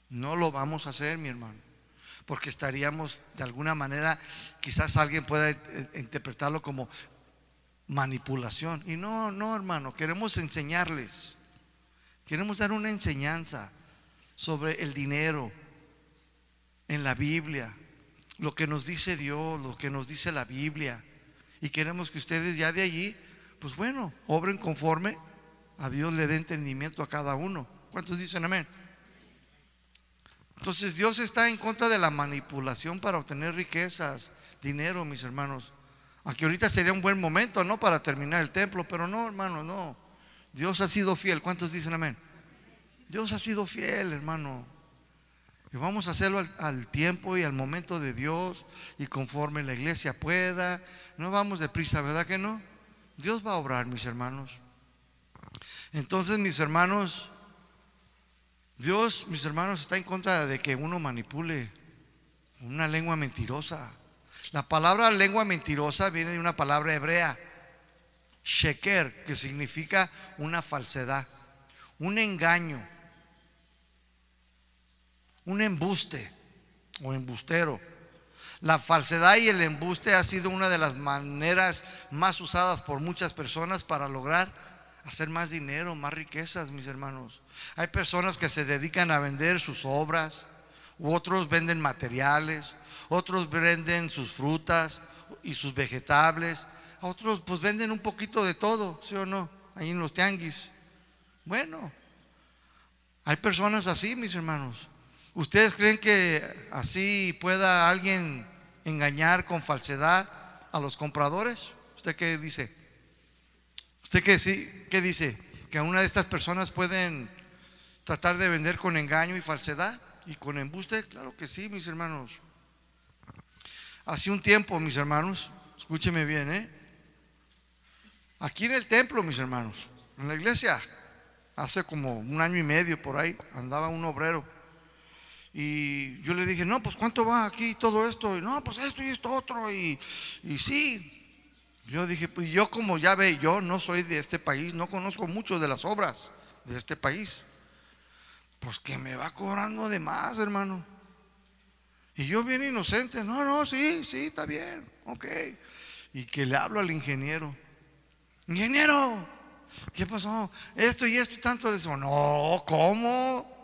No lo vamos a hacer, mi hermano. Porque estaríamos de alguna manera, quizás alguien pueda interpretarlo como manipulación. Y no, no, hermano, queremos enseñarles. Queremos dar una enseñanza sobre el dinero en la Biblia, lo que nos dice Dios, lo que nos dice la Biblia. Y queremos que ustedes ya de allí, pues bueno, obren conforme a Dios le dé entendimiento a cada uno. ¿Cuántos dicen amén? Entonces Dios está en contra de la manipulación para obtener riquezas, dinero, mis hermanos. Aunque ahorita sería un buen momento, ¿no? Para terminar el templo, pero no, hermano, no. Dios ha sido fiel. ¿Cuántos dicen amén? Dios ha sido fiel, hermano. Y vamos a hacerlo al, tiempo y al momento de Dios y conforme la iglesia pueda. No vamos deprisa, ¿verdad que no? Dios va a obrar, mis hermanos. Entonces, mis hermanos, Dios, mis hermanos, está en contra de que uno manipule una lengua mentirosa. La palabra lengua mentirosa viene de una palabra hebrea, sheker, que significa una falsedad, un engaño un embuste o embustero. La falsedad y el embuste ha sido una de las maneras más usadas por muchas personas para lograr hacer más dinero, más riquezas, mis hermanos. Hay personas que se dedican a vender sus obras, u otros venden materiales, otros venden sus frutas y sus vegetables, otros pues venden un poquito de todo, ¿sí o no? Ahí en los tianguis. Bueno, hay personas así, mis hermanos. ¿Ustedes creen que así pueda alguien engañar con falsedad a los compradores? ¿Usted qué dice? ¿Usted qué, sí, qué dice? ¿Que una de estas personas pueden tratar de vender con engaño y falsedad y con embuste? Claro que sí, mis hermanos. Hace un tiempo, mis hermanos, escúcheme bien, ¿eh? Aquí en el templo, mis hermanos, en la iglesia, hace como un año y medio por ahí, andaba un obrero y yo le dije, no, pues ¿cuánto va aquí todo esto? Y no, pues esto y esto otro. Y, y sí. Yo dije, pues yo como ya ve, yo no soy de este país, no conozco mucho de las obras de este país. Pues que me va cobrando de más, hermano. Y yo bien inocente, no, no, sí, sí, está bien, ok. Y que le hablo al ingeniero. Ingeniero, ¿qué pasó? Esto y esto y tanto de eso. No, ¿cómo?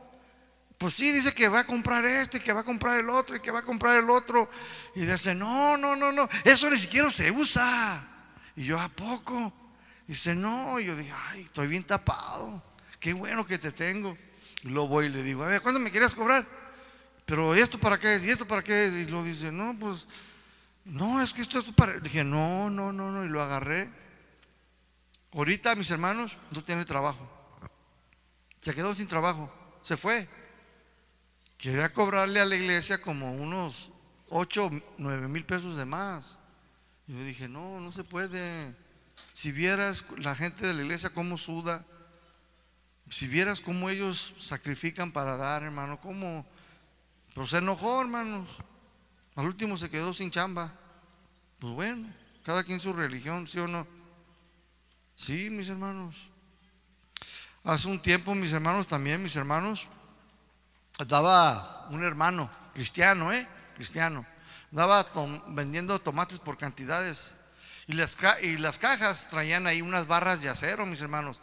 Pues sí, dice que va a comprar este, que va a comprar el otro, y que va a comprar el otro. Y dice, no, no, no, no, eso ni siquiera se usa. Y yo, ¿a poco? Dice, no. Y yo dije, ay, estoy bien tapado. Qué bueno que te tengo. Y luego voy y le digo, a ver, ¿cuándo me quieres cobrar? Pero ¿esto para qué? ¿Y esto para qué? Y lo dice, no, pues, no, es que esto es para. dije, no, no, no, no. Y lo agarré. Ahorita, mis hermanos, no tiene trabajo. Se quedó sin trabajo. Se fue. Quería cobrarle a la iglesia como unos 8, 9 mil pesos de más. Y yo dije, no, no se puede. Si vieras la gente de la iglesia cómo suda, si vieras cómo ellos sacrifican para dar, hermano, cómo... Pero se enojó, hermanos. Al último se quedó sin chamba. Pues bueno, cada quien su religión, ¿sí o no? Sí, mis hermanos. Hace un tiempo, mis hermanos también, mis hermanos, daba un hermano cristiano, ¿eh? Cristiano. Daba vendiendo tomates por cantidades. Y las, y las cajas traían ahí unas barras de acero, mis hermanos,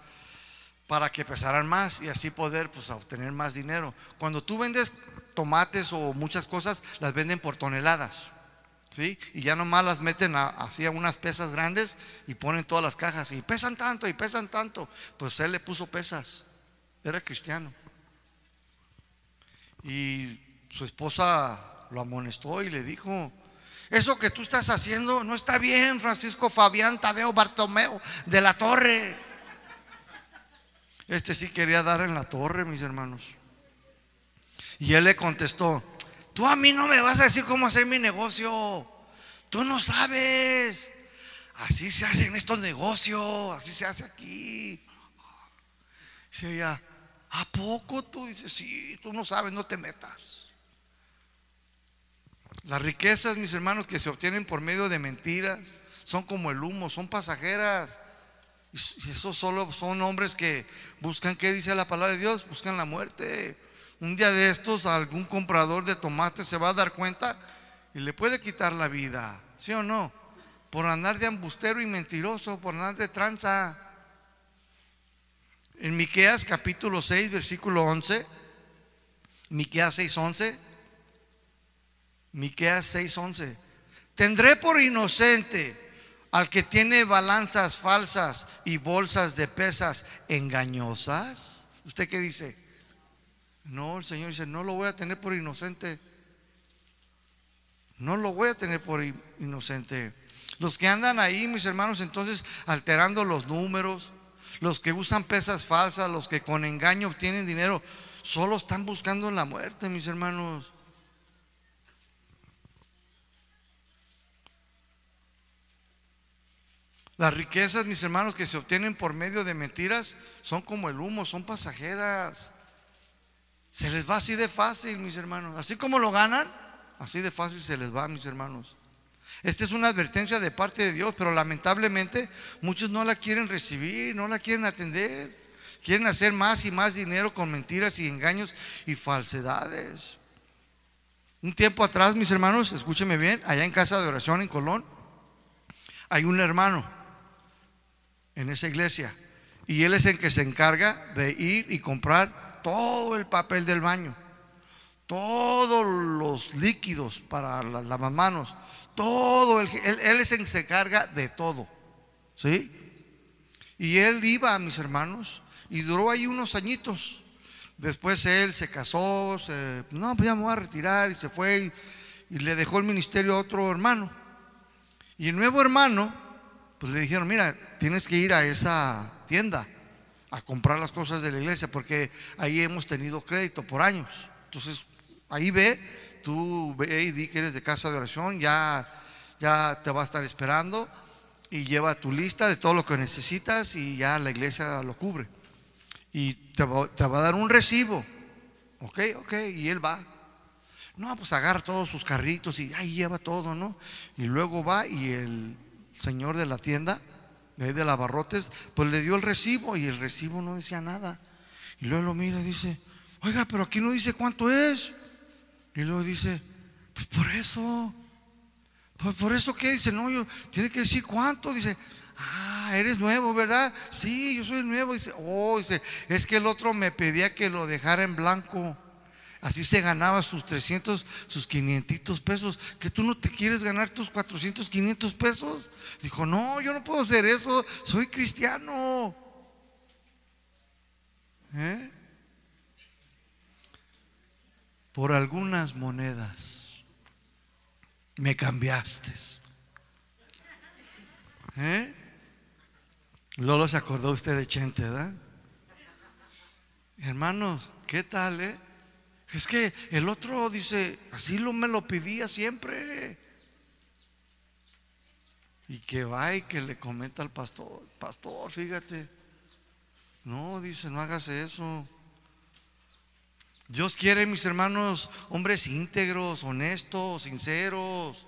para que pesaran más y así poder pues, obtener más dinero. Cuando tú vendes tomates o muchas cosas, las venden por toneladas. ¿Sí? Y ya nomás las meten así a unas pesas grandes y ponen todas las cajas y pesan tanto y pesan tanto. Pues él le puso pesas. Era cristiano. Y su esposa lo amonestó y le dijo, eso que tú estás haciendo no está bien, Francisco Fabián Tadeo Bartomeo de la Torre. Este sí quería dar en la torre, mis hermanos. Y él le contestó, tú a mí no me vas a decir cómo hacer mi negocio. Tú no sabes. Así se hacen estos negocios, así se hace aquí. Dice ella, ¿a poco tú? Dice, sí, tú no sabes, no te metas. Las riquezas, mis hermanos, que se obtienen por medio de mentiras, son como el humo, son pasajeras. Y esos solo son hombres que buscan, ¿qué dice la palabra de Dios? Buscan la muerte. Un día de estos algún comprador de tomate se va a dar cuenta y le puede quitar la vida, ¿sí o no? Por andar de ambustero y mentiroso, por andar de tranza. En Miqueas capítulo 6, versículo 11, Miqueas 6, 11 Miqueas 6:11. Tendré por inocente al que tiene balanzas falsas y bolsas de pesas engañosas. ¿Usted qué dice? No, el Señor dice, no lo voy a tener por inocente. No lo voy a tener por inocente. Los que andan ahí, mis hermanos, entonces alterando los números, los que usan pesas falsas, los que con engaño obtienen dinero, solo están buscando la muerte, mis hermanos. Las riquezas, mis hermanos, que se obtienen por medio de mentiras son como el humo, son pasajeras. Se les va así de fácil, mis hermanos. Así como lo ganan, así de fácil se les va, mis hermanos. Esta es una advertencia de parte de Dios, pero lamentablemente muchos no la quieren recibir, no la quieren atender. Quieren hacer más y más dinero con mentiras y engaños y falsedades. Un tiempo atrás, mis hermanos, escúcheme bien, allá en casa de oración en Colón, hay un hermano en esa iglesia. Y él es el que se encarga de ir y comprar todo el papel del baño, todos los líquidos para las lavamanos, todo. Él, él se encarga de todo. ¿Sí? Y él iba, mis hermanos, y duró ahí unos añitos. Después él se casó, se, no, pues ya me voy a retirar y se fue y, y le dejó el ministerio a otro hermano. Y el nuevo hermano pues le dijeron, mira, tienes que ir a esa tienda a comprar las cosas de la iglesia, porque ahí hemos tenido crédito por años. Entonces, ahí ve, tú ve y di que eres de casa de oración, ya, ya te va a estar esperando y lleva tu lista de todo lo que necesitas y ya la iglesia lo cubre. Y te va, te va a dar un recibo. Ok, ok, y él va. No, pues agarra todos sus carritos y ahí lleva todo, ¿no? Y luego va y el señor de la tienda, de, de Barrotes pues le dio el recibo y el recibo no decía nada. Y luego lo mira y dice, oiga, pero aquí no dice cuánto es. Y luego dice, pues por eso. Pues por eso que dice, no, yo tiene que decir cuánto. Dice, ah, eres nuevo, ¿verdad? Sí, yo soy nuevo. Dice, oh, dice, es que el otro me pedía que lo dejara en blanco. Así se ganaba sus 300, sus 500 pesos. ¿Que tú no te quieres ganar tus 400, 500 pesos? Dijo, no, yo no puedo hacer eso. Soy cristiano. ¿Eh? Por algunas monedas me cambiaste. ¿Eh? Lolo se acordó usted de Chente, ¿verdad? Hermanos, ¿qué tal, eh? Es que el otro dice, así lo me lo pedía siempre. Y que va y que le comenta al pastor, pastor, fíjate. No, dice, no hagas eso. Dios quiere, mis hermanos, hombres íntegros, honestos, sinceros,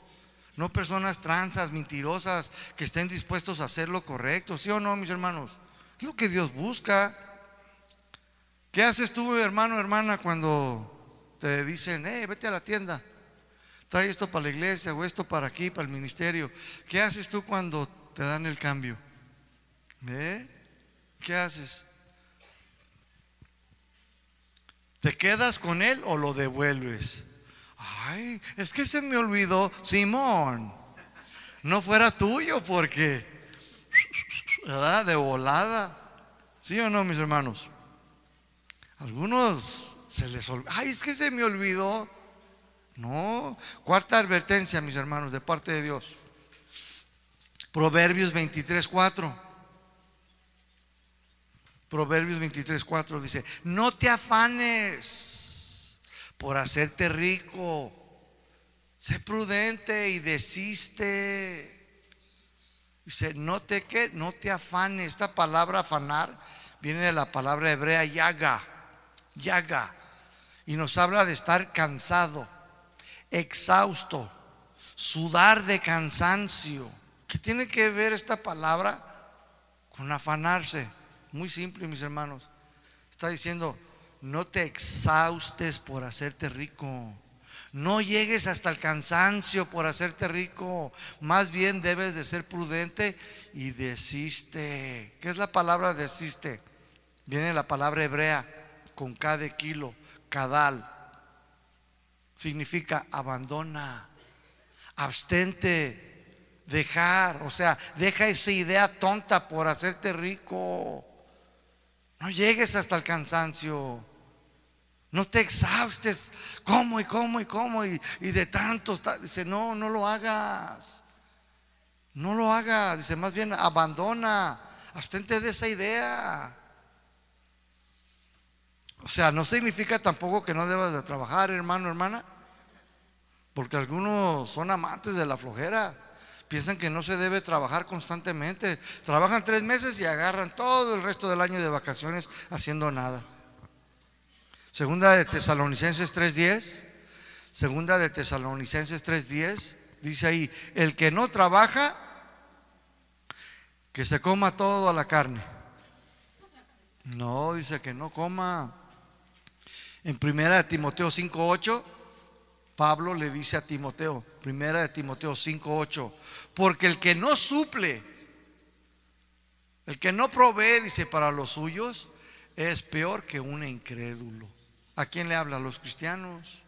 no personas transas, mentirosas, que estén dispuestos a hacer lo correcto, ¿sí o no, mis hermanos? Es lo que Dios busca. ¿Qué haces tú, hermano, hermana, cuando te dicen, hey, vete a la tienda, trae esto para la iglesia o esto para aquí, para el ministerio? ¿Qué haces tú cuando te dan el cambio? ¿Eh? ¿Qué haces? ¿Te quedas con él o lo devuelves? Ay, es que se me olvidó, Simón. No fuera tuyo porque, ¿verdad? De volada. ¿Sí o no, mis hermanos? Algunos se les olvidó. Ay, es que se me olvidó. No. Cuarta advertencia, mis hermanos, de parte de Dios. Proverbios 23, 4. Proverbios 23, 4 dice, no te afanes por hacerte rico, sé prudente y desiste. Dice, no te que, no te afanes. Esta palabra afanar viene de la palabra hebrea yaga, yaga, y nos habla de estar cansado, exhausto, sudar de cansancio. ¿Qué tiene que ver esta palabra con afanarse? Muy simple, mis hermanos. Está diciendo, no te exhaustes por hacerte rico. No llegues hasta el cansancio por hacerte rico. Más bien debes de ser prudente y desiste. ¿Qué es la palabra desiste? Viene la palabra hebrea con cada kilo, cadal. Significa abandona, abstente, dejar. O sea, deja esa idea tonta por hacerte rico. No llegues hasta el cansancio. No te exhaustes. ¿Cómo y cómo y cómo? Y, de tantos. Dice, no, no lo hagas. No lo hagas. Dice, más bien abandona. Abstente de esa idea. O sea, no significa tampoco que no debas de trabajar, hermano, hermana. Porque algunos son amantes de la flojera. Piensan que no se debe trabajar constantemente. Trabajan tres meses y agarran todo el resto del año de vacaciones haciendo nada. Segunda de Tesalonicenses 3.10. Segunda de Tesalonicenses 3.10. Dice ahí, el que no trabaja, que se coma todo a la carne. No, dice que no coma. En primera de Timoteo 5.8 Pablo le dice a Timoteo, primera de Timoteo 5:8, porque el que no suple, el que no provee, dice, para los suyos, es peor que un incrédulo. ¿A quién le habla? A los cristianos.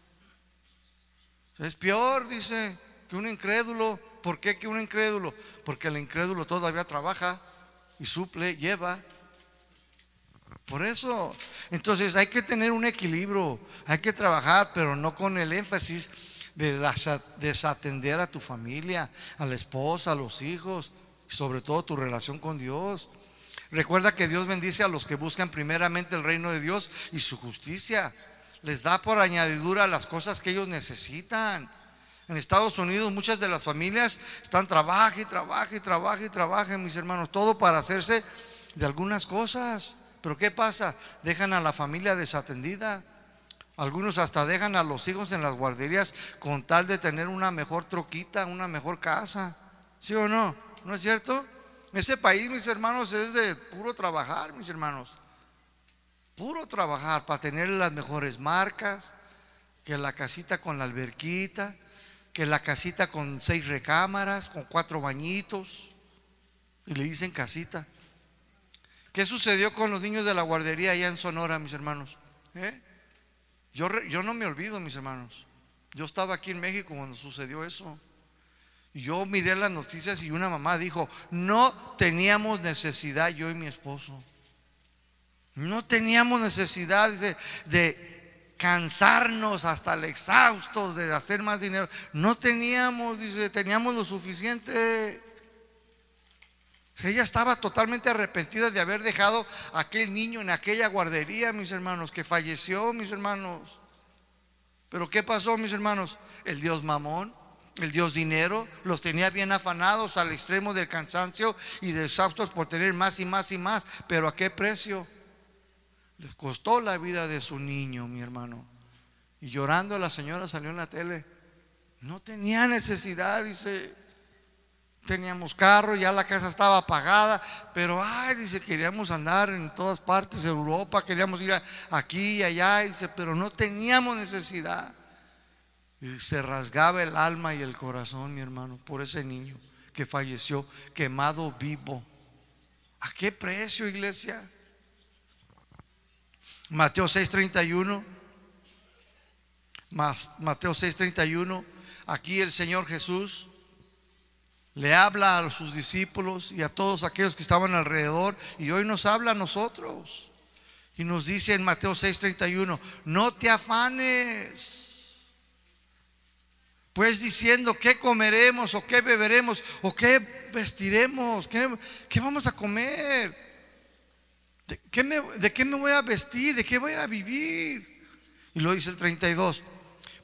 Es peor, dice, que un incrédulo. ¿Por qué que un incrédulo? Porque el incrédulo todavía trabaja y suple, lleva. Por eso, entonces hay que tener un equilibrio, hay que trabajar, pero no con el énfasis de desatender a tu familia, a la esposa, a los hijos, y sobre todo tu relación con Dios. Recuerda que Dios bendice a los que buscan primeramente el reino de Dios y su justicia. Les da por añadidura las cosas que ellos necesitan. En Estados Unidos muchas de las familias están y trabaja y trabaja, mis hermanos, todo para hacerse de algunas cosas. Pero ¿qué pasa? Dejan a la familia desatendida. Algunos hasta dejan a los hijos en las guarderías con tal de tener una mejor troquita, una mejor casa. ¿Sí o no? ¿No es cierto? Ese país, mis hermanos, es de puro trabajar, mis hermanos. Puro trabajar para tener las mejores marcas, que la casita con la alberquita, que la casita con seis recámaras, con cuatro bañitos. Y le dicen casita. ¿Qué sucedió con los niños de la guardería allá en Sonora, mis hermanos? ¿Eh? Yo, yo no me olvido, mis hermanos. Yo estaba aquí en México cuando sucedió eso. Y yo miré las noticias y una mamá dijo, no teníamos necesidad, yo y mi esposo. No teníamos necesidad de, de cansarnos hasta el exhausto, de hacer más dinero. No teníamos, dice, teníamos lo suficiente. Ella estaba totalmente arrepentida de haber dejado a aquel niño en aquella guardería, mis hermanos, que falleció, mis hermanos. Pero ¿qué pasó, mis hermanos? El Dios mamón, el Dios dinero, los tenía bien afanados al extremo del cansancio y de exhaustos por tener más y más y más. Pero ¿a qué precio? Les costó la vida de su niño, mi hermano. Y llorando la señora salió en la tele. No tenía necesidad, dice. Teníamos carro, ya la casa estaba pagada, pero ay, dice, queríamos andar en todas partes Europa, queríamos ir aquí y allá, dice, pero no teníamos necesidad. Se rasgaba el alma y el corazón, mi hermano, por ese niño que falleció quemado vivo. ¿A qué precio, iglesia? Mateo 6:31. Mateo 6:31. Aquí el Señor Jesús le habla a sus discípulos y a todos aquellos que estaban alrededor y hoy nos habla a nosotros. Y nos dice en Mateo 6:31, no te afanes. Pues diciendo, ¿qué comeremos o qué beberemos o qué vestiremos? ¿Qué, qué vamos a comer? ¿De qué, ¿De qué me voy a vestir? ¿De qué voy a vivir? Y lo dice el 32.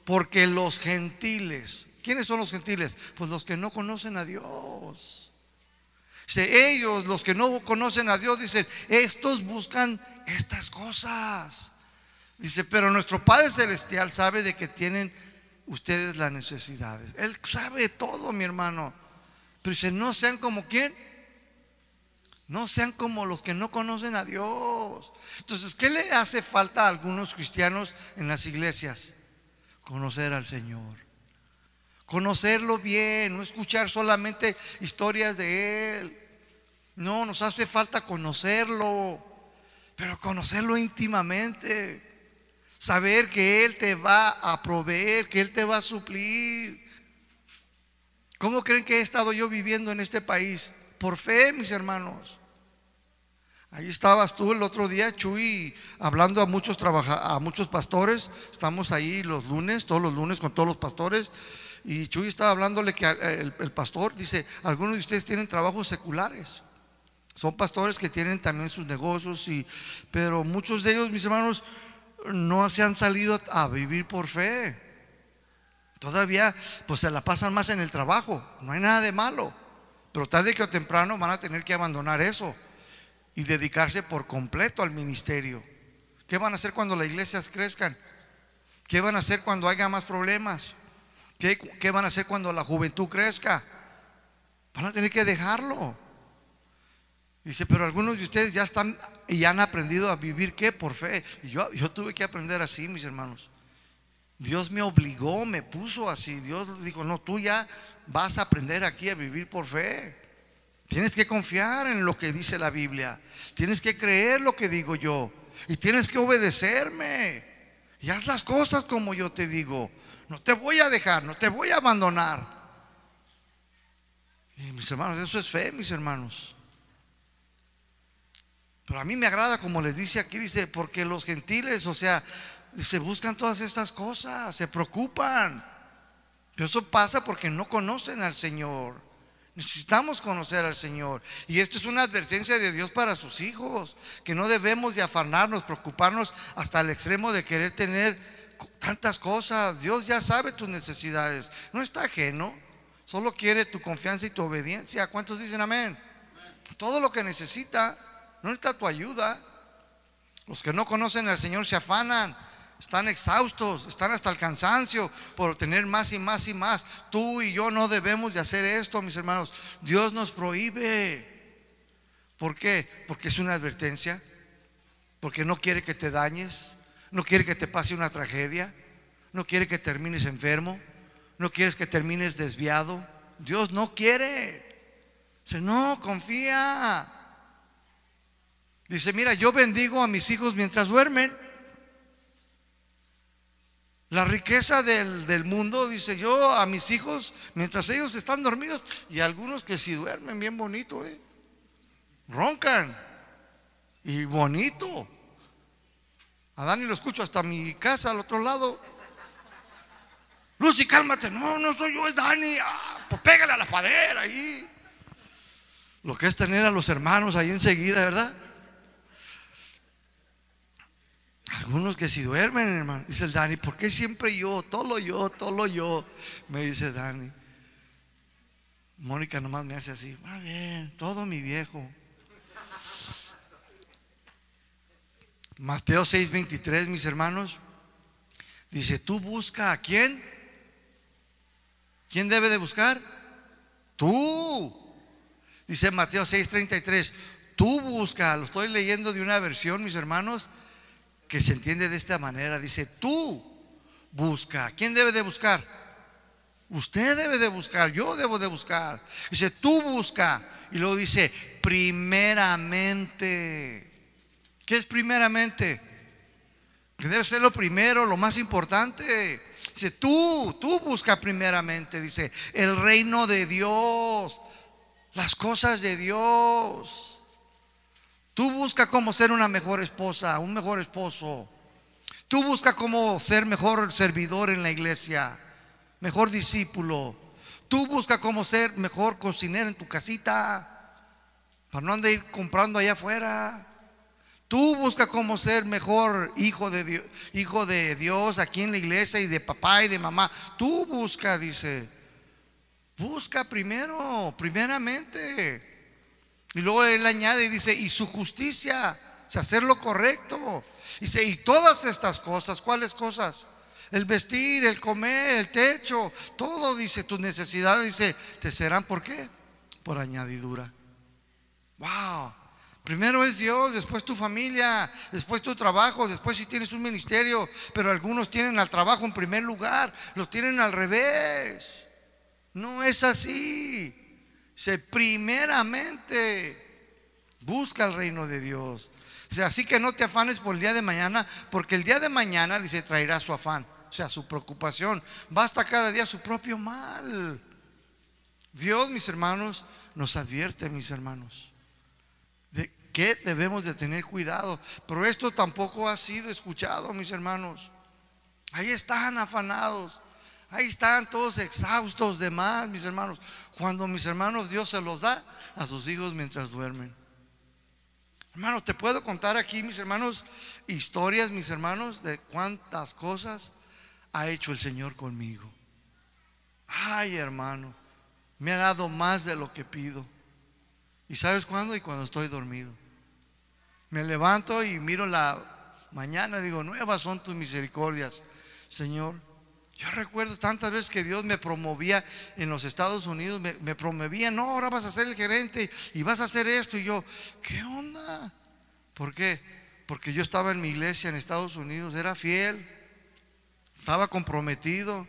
Porque los gentiles, ¿quiénes son los gentiles? Pues los que no conocen a Dios. ellos, los que no conocen a Dios, dicen, estos buscan estas cosas. Dice, pero nuestro Padre Celestial sabe de que tienen ustedes las necesidades. Él sabe todo, mi hermano. Pero dice, no sean como quién. No sean como los que no conocen a Dios. Entonces, ¿qué le hace falta a algunos cristianos en las iglesias? Conocer al Señor. Conocerlo bien, no escuchar solamente historias de Él. No, nos hace falta conocerlo, pero conocerlo íntimamente. Saber que Él te va a proveer, que Él te va a suplir. ¿Cómo creen que he estado yo viviendo en este país? Por fe, mis hermanos. Ahí estabas tú el otro día, Chuy, hablando a muchos a muchos pastores. Estamos ahí los lunes, todos los lunes con todos los pastores. Y Chuy estaba hablándole que el, pastor dice, algunos de ustedes tienen trabajos seculares. Son pastores que tienen también sus negocios, y, pero muchos de ellos, mis hermanos, no se han salido a vivir por fe. Todavía, pues se la pasan más en el trabajo. No hay nada de malo. Pero tarde o temprano van a tener que abandonar eso y dedicarse por completo al ministerio. ¿Qué van a hacer cuando las iglesias crezcan? ¿Qué van a hacer cuando haya más problemas? ¿Qué, ¿Qué, van a hacer cuando la juventud crezca? Van a tener que dejarlo. Dice, pero algunos de ustedes ya están y han aprendido a vivir qué por fe. Y yo, yo tuve que aprender así, mis hermanos. Dios me obligó, me puso así. Dios dijo, no, tú ya vas a aprender aquí a vivir por fe. Tienes que confiar en lo que dice la Biblia. Tienes que creer lo que digo yo. Y tienes que obedecerme. Y haz las cosas como yo te digo. No te voy a dejar, no te voy a abandonar. Mis hermanos, eso es fe, mis hermanos. Pero a mí me agrada como les dice aquí, dice, porque los gentiles, o sea, se buscan todas estas cosas, se preocupan. Pero eso pasa porque no conocen al Señor. Necesitamos conocer al Señor. Y esto es una advertencia de Dios para sus hijos, que no debemos de afanarnos, preocuparnos hasta el extremo de querer tener tantas cosas. Dios ya sabe tus necesidades. No está ajeno, solo quiere tu confianza y tu obediencia. ¿Cuántos dicen amén? Todo lo que necesita, no necesita tu ayuda. Los que no conocen al Señor se afanan están exhaustos, están hasta el cansancio por tener más y más y más. Tú y yo no debemos de hacer esto, mis hermanos. Dios nos prohíbe. ¿Por qué? Porque es una advertencia, porque no quiere que te dañes, no quiere que te pase una tragedia, no quiere que termines enfermo, no quieres que termines desviado. Dios no quiere. Dice, no, confía. Dice, mira, yo bendigo a mis hijos mientras duermen. La riqueza del, mundo, dice yo, a mis hijos, mientras ellos están dormidos, y algunos que si duermen bien bonito, ¿eh? roncan, y bonito. A Dani lo escucho hasta mi casa al otro lado. Lucy, cálmate. No, no soy yo, es Dani. Ah, pues pégale a la padera ahí. Lo que es tener a los hermanos ahí enseguida, ¿verdad? Algunos que si duermen, hermano, dice el Dani, ¿por qué siempre yo? Todo yo, todo yo, me dice Dani. Mónica nomás me hace así, va bien, todo mi viejo. Mateo 6:23, mis hermanos, dice, tú busca a quién. ¿Quién debe de buscar? Tú. Dice Mateo 6:33, tú busca, lo estoy leyendo de una versión, mis hermanos, que se entiende de esta manera. Dice, tú busca. ¿Quién debe de buscar? Usted debe de buscar, yo debo de buscar. Dice, tú busca. Y luego dice, primeramente. ¿Qué es primeramente? Que debe ser lo primero, lo más importante. Dice, tú, tú busca primeramente, dice, el reino de Dios, las cosas de Dios. Tú busca cómo ser una mejor esposa, un mejor esposo. Tú busca cómo ser mejor servidor en la iglesia, mejor discípulo. Tú busca cómo ser mejor cocinero en tu casita, para no andar comprando allá afuera. Tú busca cómo ser mejor hijo de Dios, hijo de Dios aquí en la iglesia y de papá y de mamá. Tú busca, dice. Busca primero, primeramente. Y luego él añade y dice, y su justicia, o hacer lo correcto. Dice, y todas estas cosas, ¿cuáles cosas? El vestir, el comer, el techo, todo, dice, tus necesidades, dice, te serán, ¿por qué? Por añadidura. Wow. Primero es Dios, después tu familia, después tu trabajo, después si tienes un ministerio, pero algunos tienen al trabajo en primer lugar, lo tienen al revés. No es así. Se primeramente busca el reino de Dios. O sea, así que no te afanes por el día de mañana, porque el día de mañana dice traerá su afán, o sea, su preocupación. Basta cada día su propio mal. Dios, mis hermanos, nos advierte, mis hermanos que debemos de tener cuidado. Pero esto tampoco ha sido escuchado, mis hermanos. Ahí están afanados. Ahí están todos exhaustos de más, mis hermanos. Cuando mis hermanos Dios se los da a sus hijos mientras duermen. Hermanos, te puedo contar aquí, mis hermanos, historias, mis hermanos, de cuántas cosas ha hecho el Señor conmigo. Ay, hermano, me ha dado más de lo que pido. ¿Y sabes cuándo? Y cuando estoy dormido. Me levanto y miro la mañana digo, nuevas son tus misericordias, Señor. Yo recuerdo tantas veces que Dios me promovía en los Estados Unidos, me, promovía, no, ahora vas a ser el gerente y vas a hacer esto. Y yo, ¿qué onda? ¿Por qué? Porque yo estaba en mi iglesia en Estados Unidos, era fiel, estaba comprometido,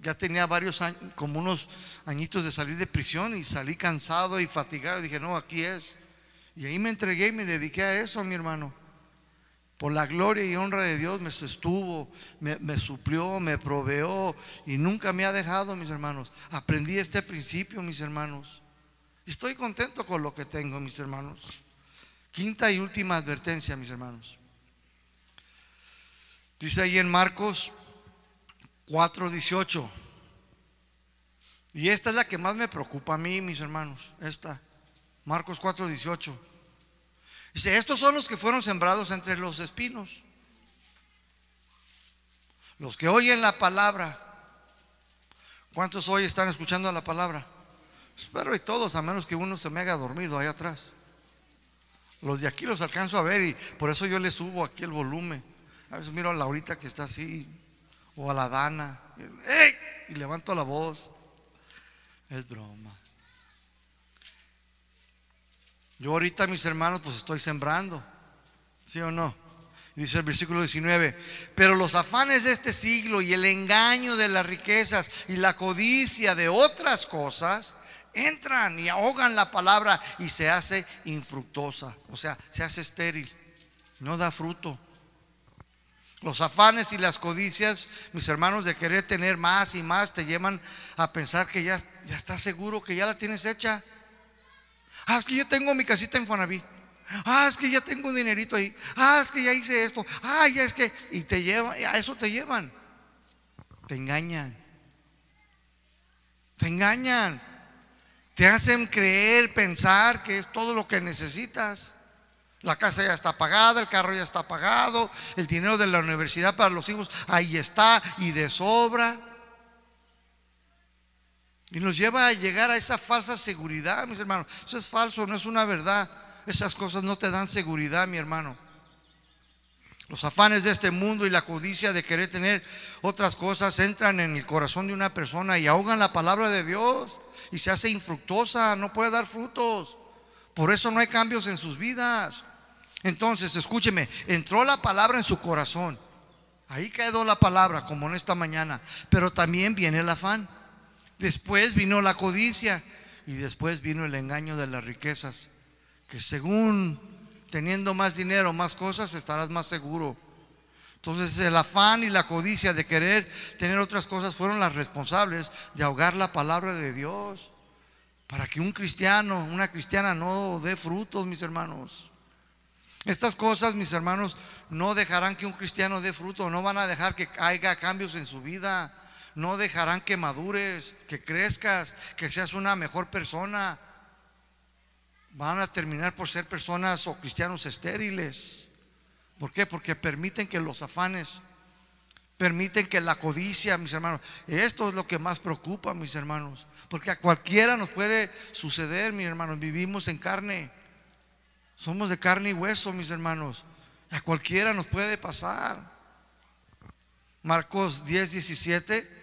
ya tenía varios años, como unos añitos de salir de prisión y salí cansado y fatigado. Y dije, no, aquí es. Y ahí me entregué y me dediqué a eso, mi hermano. Por la gloria y honra de Dios me sostuvo, me, suplió, me proveó y nunca me ha dejado, mis hermanos. Aprendí este principio, mis hermanos. Estoy contento con lo que tengo, mis hermanos. Quinta y última advertencia, mis hermanos. Dice ahí en Marcos 4:18. Y esta es la que más me preocupa a mí, mis hermanos. Esta. Marcos 4, 18. Dice, estos son los que fueron sembrados entre los espinos. Los que oyen la palabra. ¿Cuántos hoy están escuchando la palabra? Espero y todos, a menos que uno se me haya dormido ahí atrás. Los de aquí los alcanzo a ver y por eso yo le subo aquí el volumen. A veces miro a Laurita que está así, o a la Dana, y levanto la voz. Es broma. Yo ahorita, mis hermanos, pues estoy sembrando. ¿Sí o no? Dice el versículo 19, pero los afanes de este siglo y el engaño de las riquezas y la codicia de otras cosas entran y ahogan la palabra y se hace infructuosa, o sea, se hace estéril, no da fruto. Los afanes y las codicias, mis hermanos, de querer tener más y más, te llevan a pensar que ya, ya estás seguro, que ya la tienes hecha. Ah, es que yo tengo mi casita en Fonaví. Ah, es que ya tengo un dinerito ahí. Ah, es que ya hice esto. Ah, ya es que. Y te llevan, a eso te llevan. Te engañan. Te engañan. Te hacen creer, pensar que es todo lo que necesitas. La casa ya está pagada, el carro ya está pagado, el dinero de la universidad para los hijos ahí está y de sobra. Y nos lleva a llegar a esa falsa seguridad, mis hermanos. Eso es falso, no es una verdad. Esas cosas no te dan seguridad, mi hermano. Los afanes de este mundo y la codicia de querer tener otras cosas entran en el corazón de una persona y ahogan la palabra de Dios y se hace infructuosa, no puede dar frutos. Por eso no hay cambios en sus vidas. Entonces, escúcheme, entró la palabra en su corazón. Ahí quedó la palabra, como en esta mañana. Pero también viene el afán. Después vino la codicia y después vino el engaño de las riquezas. Que según teniendo más dinero, más cosas, estarás más seguro. Entonces el afán y la codicia de querer tener otras cosas fueron las responsables de ahogar la palabra de Dios. Para que un cristiano, una cristiana no dé frutos, mis hermanos. Estas cosas, mis hermanos, no dejarán que un cristiano dé fruto, no van a dejar que haya cambios en su vida, no dejarán que madures, que crezcas, que seas una mejor persona. Van a terminar por ser personas o cristianos estériles. ¿Por qué? Porque permiten que los afanes, permiten que la codicia, mis hermanos, esto es lo que más preocupa, mis hermanos, porque a cualquiera nos puede suceder, mis hermanos, vivimos en carne. Somos de carne y hueso, mis hermanos. A cualquiera nos puede pasar. Marcos 10, 17.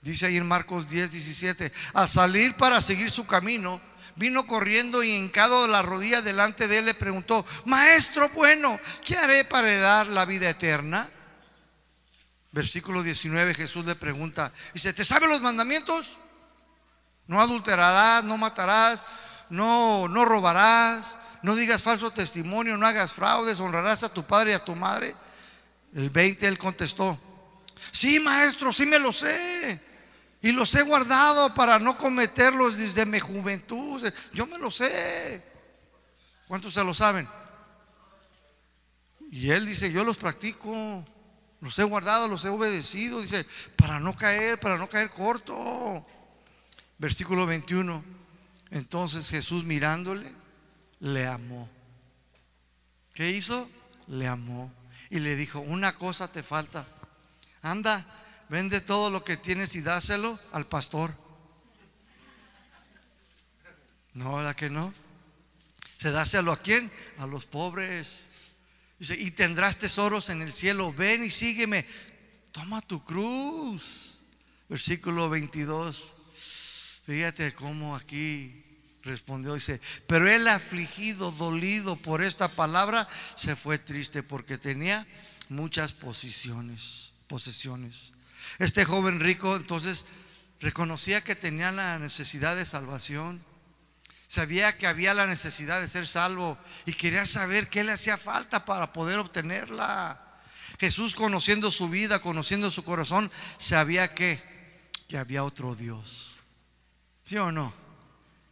Dice ahí en Marcos 10, 17. Al salir para seguir su camino, vino corriendo y hincado de la rodilla delante de él le preguntó, Maestro bueno, ¿qué haré para dar la vida eterna? Versículo 19, Jesús le pregunta, dice, ¿te sabe los mandamientos? No adulterarás, no matarás, no, no robarás, no digas falso testimonio, no hagas fraudes, honrarás a tu padre y a tu madre. El 20 él contestó, sí maestro, sí me lo sé. Y los he guardado para no cometerlos desde mi juventud. Yo me lo sé. ¿Cuántos se lo saben? Y él dice, yo los practico. Los he guardado, los he obedecido. Dice, para no caer, para no caer corto. Versículo 21. Entonces Jesús mirándole, le amó. ¿Qué hizo? Le amó. Y le dijo, una cosa te falta. Anda, vende todo lo que tienes y dáselo al pastor. No, la que no? ¿Se dáselo a quién? A los pobres. Dice, y tendrás tesoros en el cielo. Ven y sígueme. Toma tu cruz. Versículo 22. Fíjate cómo aquí respondió, dice, pero él afligido, dolido por esta palabra, se fue triste porque tenía muchas posiciones, posesiones. Este joven rico entonces reconocía que tenía la necesidad de salvación, sabía que había la necesidad de ser salvo y quería saber qué le hacía falta para poder obtenerla. Jesús conociendo su vida, conociendo su corazón, sabía que, que había otro Dios. ¿Sí o no?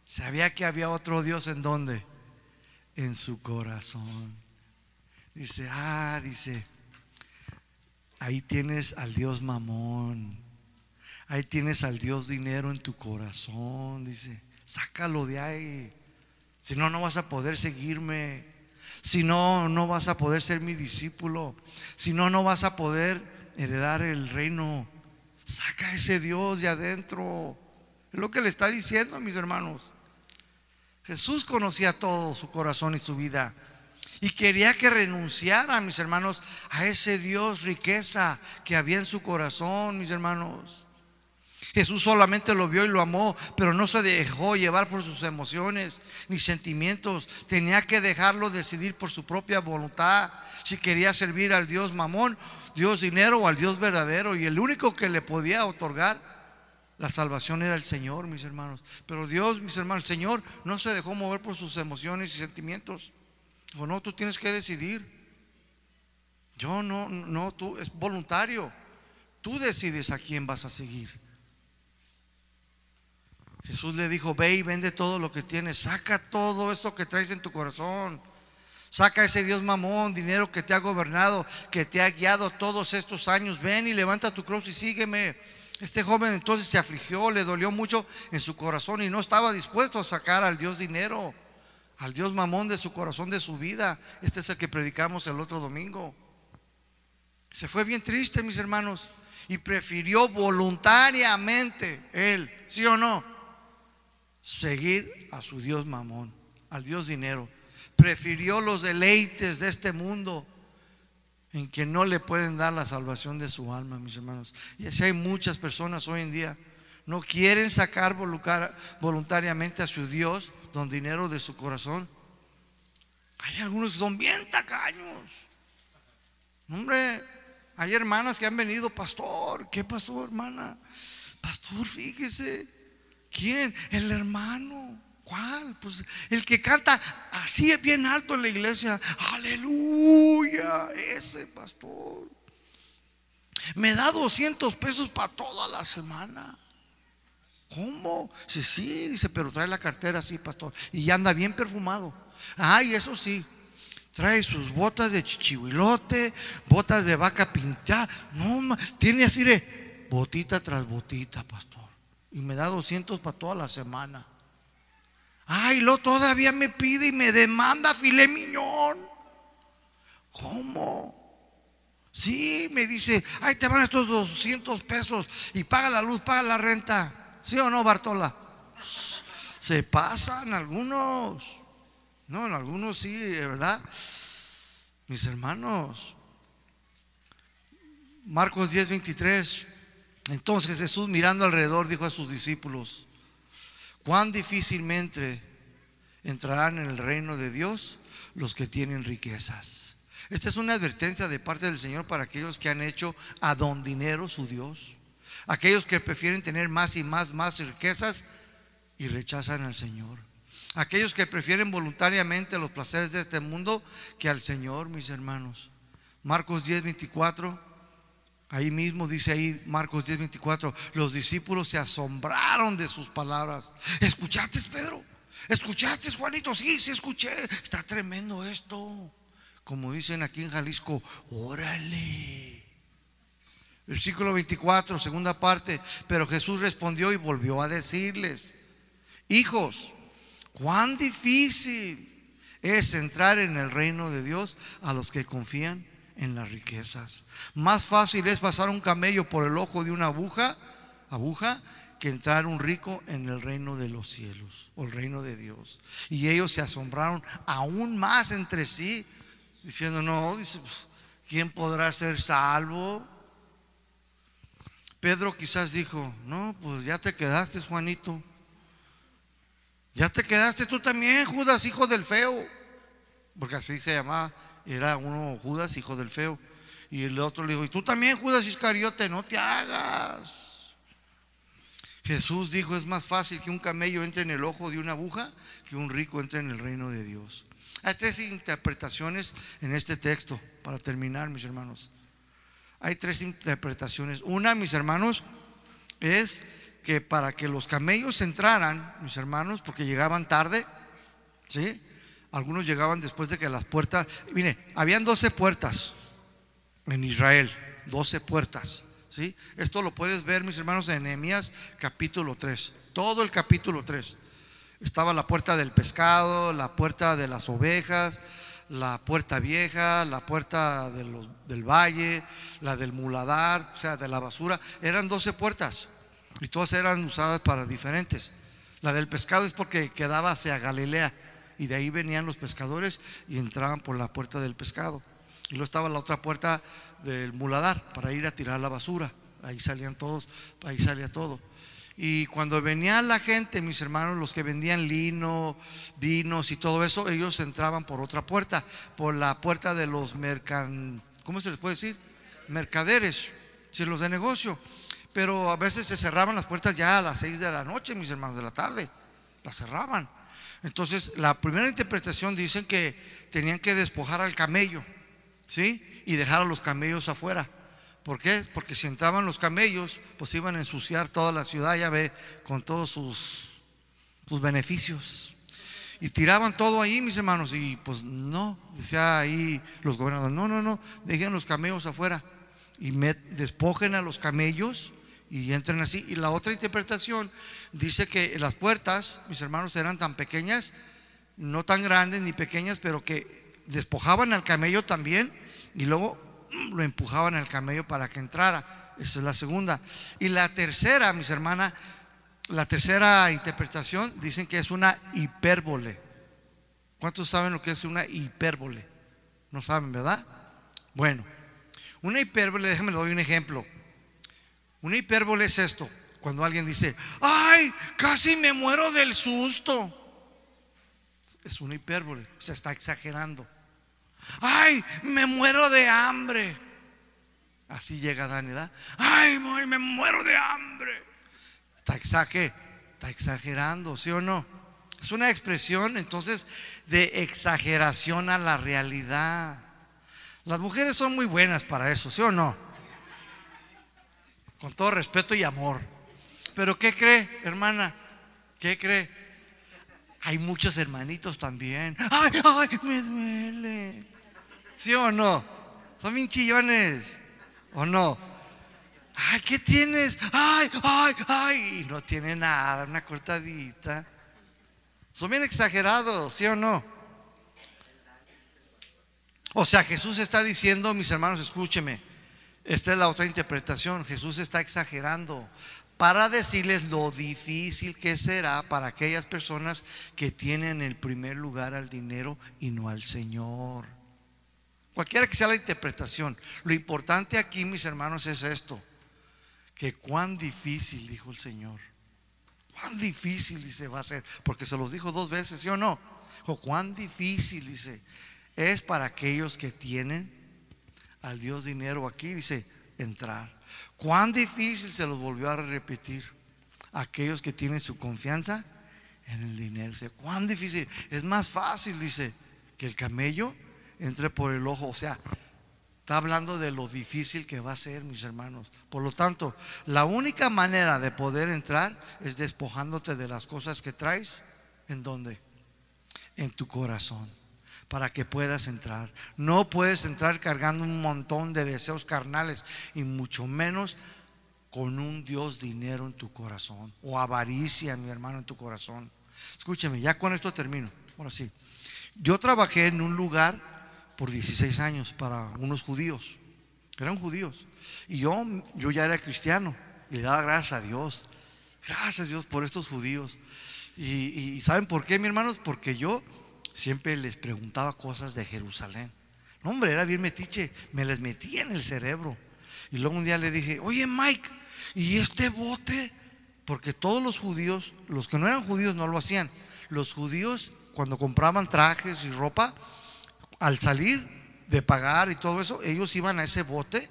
Sabía que había otro Dios en donde? En su corazón. Dice, ah, dice, ahí tienes al Dios mamón. Ahí tienes al Dios dinero en tu corazón. Dice, sácalo de ahí. Si no, no vas a poder seguirme. Si no, no vas a poder ser mi discípulo. Si no, no vas a poder heredar el reino. Saca ese Dios de adentro. Es lo que le está diciendo, mis hermanos. Jesús conocía todo su corazón y su vida. Y quería que renunciara, mis hermanos, a ese Dios riqueza que había en su corazón, mis hermanos. Jesús solamente lo vio y lo amó, pero no se dejó llevar por sus emociones ni sentimientos. Tenía que dejarlo decidir por su propia voluntad si quería servir al Dios mamón, Dios dinero o al Dios verdadero. Y el único que le podía otorgar la salvación era el Señor, mis hermanos. Pero Dios, mis hermanos, el Señor no se dejó mover por sus emociones y sentimientos. Dijo, no, tú tienes que decidir. Yo no, no, tú, es voluntario. Tú decides a quién vas a seguir. Jesús le dijo, ve y vende todo lo que tienes. Saca todo eso que traes en tu corazón. Saca ese Dios mamón, dinero que te ha gobernado, que te ha guiado todos estos años. Ven y levanta tu cruz y sígueme. Este joven entonces se afligió, le dolió mucho en su corazón y no estaba dispuesto a sacar al Dios dinero, al Dios mamón de su corazón, de su vida. Este es el que predicamos el otro domingo. Se fue bien triste, mis hermanos, y prefirió voluntariamente él, ¿sí o no? Seguir a su Dios mamón, al Dios dinero. Prefirió los deleites de este mundo en que no le pueden dar la salvación de su alma, mis hermanos. Y así hay muchas personas hoy en día. No quieren sacar voluntariamente a su Dios don dinero de su corazón. Hay algunos que son bien tacaños. Hombre, hay hermanas que han venido, pastor. ¿Qué pasó, hermana? Pastor, fíjese. ¿Quién? El hermano. ¿Cuál? Pues el que canta así es bien alto en la iglesia. Aleluya. Ese pastor. Me da 200 pesos para toda la semana. ¿Cómo? Sí, sí, dice, pero trae la cartera así, pastor. Y ya anda bien perfumado. Ay, eso sí. Trae sus botas de chichihuilote, botas de vaca pintada. No, tiene así de botita tras botita, pastor. Y me da 200 para toda la semana. Ay, lo todavía me pide y me demanda filé miñón. ¿Cómo? Sí, me dice, ay, te van estos 200 pesos y paga la luz, paga la renta. ¿Sí o no, Bartola? Se pasan algunos. No, en algunos sí, ¿verdad? Mis hermanos. Marcos 10, 23. Entonces Jesús mirando alrededor dijo a sus discípulos, cuán difícilmente entrarán en el reino de Dios los que tienen riquezas. Esta es una advertencia de parte del Señor para aquellos que han hecho a don dinero su Dios. Aquellos que prefieren tener más y más, más riquezas y rechazan al Señor. Aquellos que prefieren voluntariamente los placeres de este mundo que al Señor, mis hermanos. Marcos 10, 24. Ahí mismo dice ahí Marcos 10, 24. Los discípulos se asombraron de sus palabras. ¿Escuchaste, Pedro? ¿Escuchaste, Juanito? Sí, sí escuché. Está tremendo esto. Como dicen aquí en Jalisco, órale. Versículo 24, segunda parte. Pero Jesús respondió y volvió a decirles, hijos, cuán difícil es entrar en el reino de Dios a los que confían en las riquezas. Más fácil es pasar un camello por el ojo de una aguja, aguja que entrar un rico en el reino de los cielos o el reino de Dios. Y ellos se asombraron aún más entre sí, diciendo, no, pues, ¿quién podrá ser salvo? Pedro quizás dijo, no, pues ya te quedaste, Juanito. Ya te quedaste tú también, Judas, hijo del feo. Porque así se llamaba, era uno Judas, hijo del feo. Y el otro le dijo, y tú también, Judas Iscariote, no te hagas. Jesús dijo, es más fácil que un camello entre en el ojo de una aguja que un rico entre en el reino de Dios. Hay tres interpretaciones en este texto, para terminar, mis hermanos. Hay tres interpretaciones. Una, mis hermanos, es que para que los camellos entraran, mis hermanos, porque llegaban tarde, ¿sí? Algunos llegaban después de que las puertas, mire, habían 12 puertas en Israel, 12 puertas, ¿sí? Esto lo puedes ver, mis hermanos, en capítulo 3, todo el capítulo 3. Estaba la puerta del pescado, la puerta de las ovejas, la puerta vieja, la puerta del valle, la del muladar, o sea, de la basura. Eran 12 puertas y todas eran usadas para diferentes. La del pescado es porque quedaba hacia Galilea y de ahí venían los pescadores y entraban por la puerta del pescado. Y luego estaba la otra puerta del muladar para ir a tirar la basura. Ahí salían todos, ahí salía todo. Y cuando venía la gente, mis hermanos, los que vendían lino, vinos y todo eso, ellos entraban por otra puerta, por la puerta de los mercan, ¿cómo se les puede decir? Mercaderes, si los de negocio. Pero a veces se cerraban las puertas ya a las seis de la noche, mis hermanos, de la tarde. Las cerraban. Entonces, la primera interpretación dicen que tenían que despojar al camello, ¿sí? Y dejar a los camellos afuera. ¿Por qué? Porque si entraban los camellos, pues iban a ensuciar toda la ciudad, ya ve, con todos sus, sus beneficios. Y tiraban todo ahí, mis hermanos, y pues no, decía ahí los gobernadores, no, no, no, dejen los camellos afuera y despojen a los camellos y entren así. Y la otra interpretación dice que las puertas, mis hermanos, eran tan pequeñas, no tan grandes ni pequeñas, pero que despojaban al camello también y luego lo empujaban al camello para que entrara. Esa es la segunda. Y la tercera, mis hermanas, la tercera interpretación dicen que es una hipérbole. ¿Cuántos saben lo que es una hipérbole? No saben, ¿verdad? Bueno, Una hipérbole, déjame le doy un ejemplo. Una hipérbole es esto, cuando alguien dice, ay, casi me muero del susto. Es una hipérbole, se está exagerando. Ay, me muero de hambre. Así llega Dani, ¿verdad? Ay, me muero de hambre. Está, está exagerando, ¿sí o no? Es una expresión entonces de exageración a la realidad. Las mujeres son muy buenas para eso, ¿sí o no? Con todo respeto y amor. Pero ¿qué cree, hermana? ¿Qué cree? Hay muchos hermanitos también. Ay, ay, me duele. ¿Sí o no? Son bien chillones. ¿O no? Ay, ¿qué tienes? Ay, ay, ay. Y no tiene nada, una cortadita. Son bien exagerados, ¿sí o no? O sea, Jesús está diciendo, mis hermanos, escúcheme. Esta es la otra interpretación. Jesús está exagerando para decirles lo difícil que será para aquellas personas que tienen el primer lugar al dinero y no al Señor. Cualquiera que sea la interpretación, lo importante aquí, mis hermanos, es esto, que cuán difícil, dijo el Señor, cuán difícil, dice, va a ser, porque se los dijo dos veces, ¿sí o no? Dijo, cuán difícil, dice, es para aquellos que tienen al Dios dinero aquí, dice, entrar. Cuán difícil se los volvió a repetir. Aquellos que tienen su confianza en el dinero. Dice, cuán difícil. Es más fácil, dice, que el camello entre por el ojo. O sea, está hablando de lo difícil que va a ser, mis hermanos. Por lo tanto, la única manera de poder entrar es despojándote de las cosas que traes. ¿En dónde? En tu corazón. Para que puedas entrar. No puedes entrar cargando un montón de deseos carnales y mucho menos con un Dios dinero en tu corazón o avaricia, mi hermano, en tu corazón. Escúcheme, ya con esto termino. Ahora sí. Yo trabajé en un lugar por 16 años para unos judíos. Eran judíos. Y yo, yo ya era cristiano y le daba gracias a Dios. Gracias Dios por estos judíos. Y, ¿saben por qué, mi hermanos? Porque yo siempre les preguntaba cosas de Jerusalén. No, hombre, era bien metiche. Me les metía en el cerebro. Y luego un día le dije, oye Mike, ¿y este bote? Porque todos los judíos, los que no eran judíos no lo hacían. Los judíos, cuando compraban trajes y ropa, al salir de pagar y todo eso, ellos iban a ese bote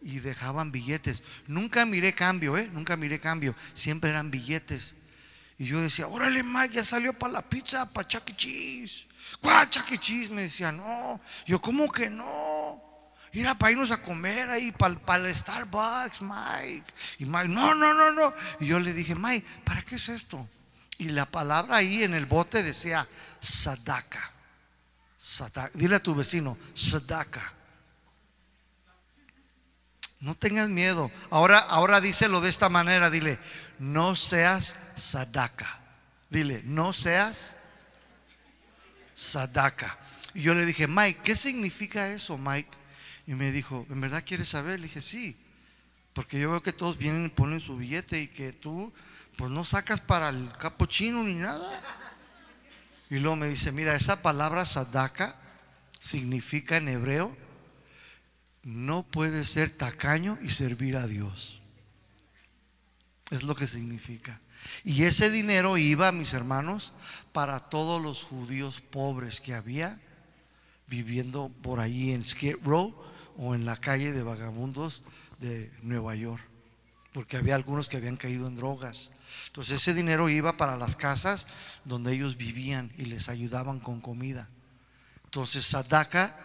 y dejaban billetes. Nunca miré cambio, ¿eh? Nunca miré cambio. Siempre eran billetes. Y yo decía, órale, Mike, ya salió para la pizza, para Chuck E. Cheese. ¿Cuál Chuck E. Cheese? Me decía, no. Yo, ¿cómo que no? Mira, para irnos a comer ahí, para, el Starbucks, Mike. Y Mike, no, no, no, no. Y yo le dije, Mike, ¿para qué es esto? Y la palabra ahí en el bote decía sadaka. Dile a tu vecino, sadaka. No tengas miedo. Ahora, ahora díselo de esta manera, dile, no seas sadaka. Dile, no seas sadaka. Y yo le dije, Mike, ¿qué significa eso, Mike? Y me dijo, ¿en verdad quieres saber? Le dije, sí, porque yo veo que todos vienen y ponen su billete y que tú, pues no sacas para el capuchino ni nada. Y luego me dice, mira, esa palabra sadaka significa en hebreo, no puede ser tacaño y servir a Dios. Es lo que significa. Y ese dinero iba, mis hermanos, para todos los judíos pobres que había viviendo por ahí en Skid Row o en la calle de vagabundos de Nueva York. Porque había algunos que habían caído en drogas. Entonces ese dinero iba para las casas donde ellos vivían y les ayudaban con comida. Entonces sadaka,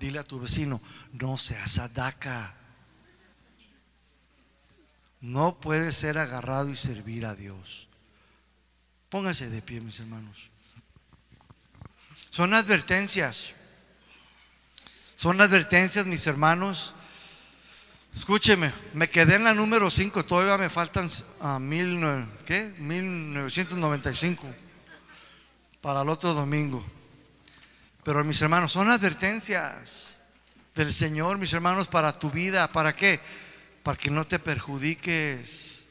dile a tu vecino, no sea sadaka. No puede ser agarrado y servir a Dios. Póngase de pie, mis hermanos. Son advertencias. Son advertencias, mis hermanos, Escúcheme, me quedé en la número 5, todavía me faltan a mil, ¿qué? 1995 para el otro domingo. Pero mis hermanos, son advertencias del Señor, mis hermanos, para tu vida. ¿Para qué? Para que no te perjudiques,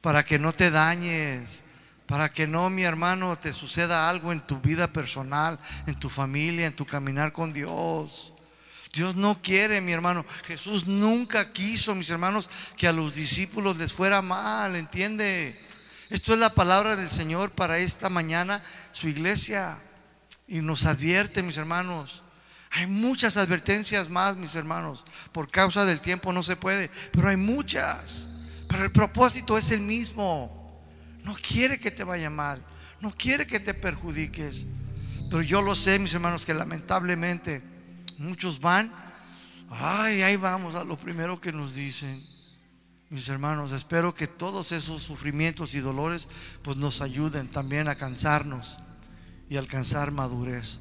para que no te dañes, para que no, mi hermano, te suceda algo en tu vida personal, en tu familia, en tu caminar con Dios. Dios no quiere, mi hermano. Jesús nunca quiso, mis hermanos, que a los discípulos les fuera mal, ¿entiende? Esto es la palabra del Señor para esta mañana, su iglesia. Y nos advierte, mis hermanos. Hay muchas advertencias más, mis hermanos. Por causa del tiempo no se puede, pero hay muchas. Pero el propósito es el mismo. No quiere que te vaya mal. No quiere que te perjudiques. Pero yo lo sé, mis hermanos, que lamentablemente muchos van. Ay, ahí vamos a lo primero que nos dicen. Mis hermanos, espero que todos esos sufrimientos y dolores pues nos ayuden también a cansarnos y alcanzar madurez.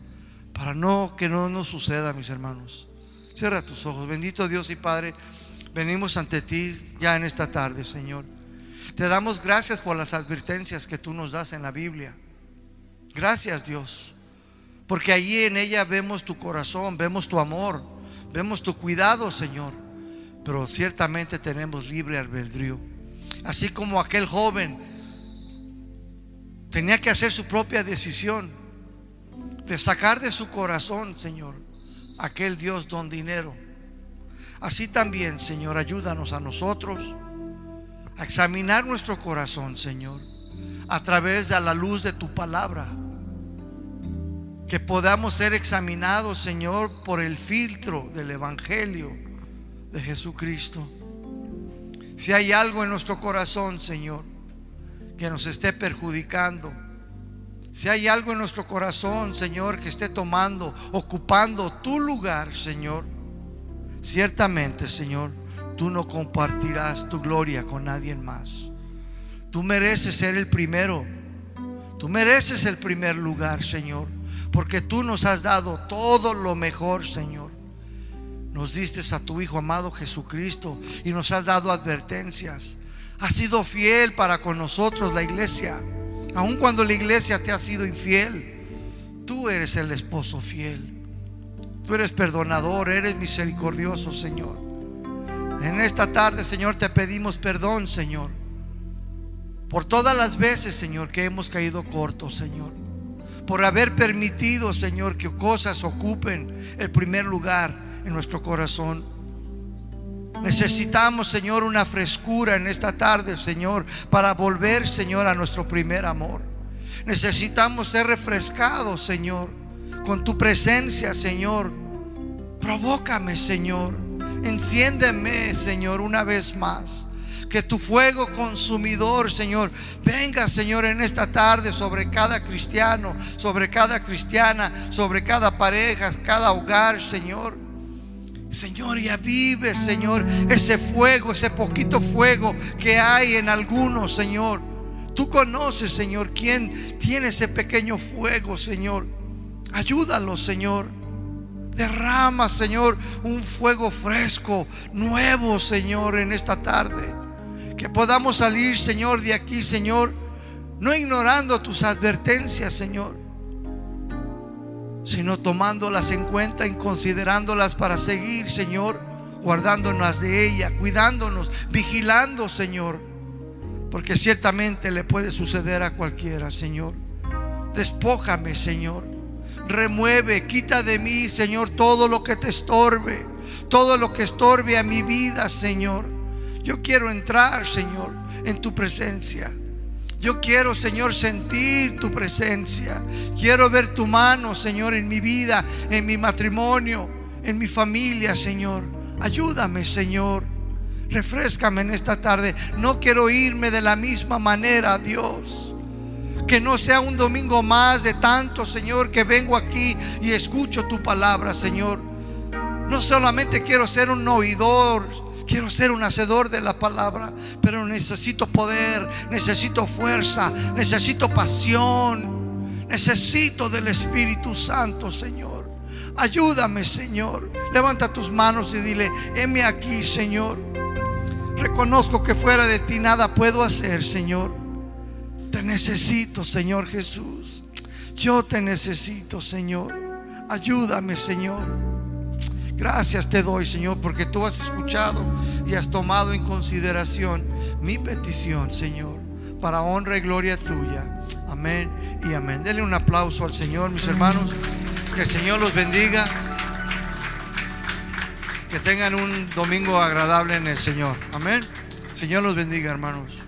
Para no que no nos suceda, mis hermanos. Cierra tus ojos. Bendito Dios y Padre, venimos ante ti ya en esta tarde, Señor. Te damos gracias por las advertencias que tú nos das en la Biblia. Gracias, Dios. Porque allí en ella vemos tu corazón, vemos tu amor, vemos tu cuidado, Señor. Pero ciertamente tenemos libre albedrío. Así como aquel joven tenía que hacer su propia decisión de sacar de su corazón, Señor, aquel Dios don dinero. Así también, Señor, ayúdanos a nosotros a examinar nuestro corazón, Señor, a través de la luz de tu palabra. Que podamos ser examinados, Señor, por el filtro del Evangelio de Jesucristo. Si hay algo en nuestro corazón, Señor, que nos esté perjudicando, si hay algo en nuestro corazón, Señor, que esté tomando, ocupando tu lugar, Señor, ciertamente, Señor, tú no compartirás tu gloria con nadie más. Tú mereces ser el primero. Tú mereces el primer lugar, Señor, porque tú nos has dado todo lo mejor, Señor. Nos diste a tu Hijo amado Jesucristo y nos has dado advertencias. Has sido fiel para con nosotros, la iglesia. Aun cuando la iglesia te ha sido infiel, tú eres el esposo fiel. Tú eres perdonador, eres misericordioso, Señor. En esta tarde, Señor, te pedimos perdón, Señor. Por todas las veces, Señor, que hemos caído cortos, Señor. Por haber permitido, Señor, que cosas ocupen el primer lugar en nuestro corazón. Necesitamos, Señor, una frescura en esta tarde, Señor, para volver, Señor, a nuestro primer amor. Necesitamos ser refrescados, Señor, con tu presencia, Señor. Provócame, Señor. Enciéndeme, Señor, una vez más. Que tu fuego consumidor, Señor, venga, Señor, en esta tarde sobre cada cristiano, sobre cada cristiana, sobre cada pareja, cada hogar, Señor. Señor, y avive, Señor, ese fuego, ese poquito fuego que hay en algunos, Señor. Tú conoces, Señor, quién tiene ese pequeño fuego, Señor. Ayúdalo, Señor. Derrama, Señor, un fuego fresco, nuevo, Señor, en esta tarde. Que podamos salir, Señor, de aquí, Señor, no ignorando tus advertencias, Señor sino tomándolas en cuenta y considerándolas para seguir, Señor, guardándonos de ella, cuidándonos, vigilando, Señor, porque ciertamente le puede suceder a cualquiera, Señor. Despójame, Señor. Remueve, quita de mí, Señor, todo lo que te estorbe, todo lo que estorbe a mi vida, Señor. Yo quiero entrar, Señor, en tu presencia. Yo quiero, Señor, sentir tu presencia. Quiero ver tu mano, Señor, en mi vida, en mi matrimonio, en mi familia, Señor. Ayúdame, Señor. Refrescame en esta tarde. No quiero irme de la misma manera, Dios. Que no sea un domingo más de tanto, Señor, que vengo aquí y escucho tu palabra, Señor. No solamente quiero ser un oidor, Quiero ser un hacedor de la palabra, pero necesito poder, necesito fuerza, necesito pasión, necesito del Espíritu Santo, Señor. Ayúdame, Señor. Levanta tus manos y dile, heme aquí, Señor. Reconozco que fuera de ti nada puedo hacer, Señor. Te necesito, Señor Jesús. Yo te necesito, Señor. Ayúdame, Señor. Gracias te doy, Señor, porque tú has escuchado y has tomado en consideración mi petición, Señor, para honra y gloria tuya. Amén y amén. Denle un aplauso al Señor, mis hermanos. Que el Señor los bendiga. Que tengan un domingo agradable en el Señor. Amén. Señor los bendiga, hermanos.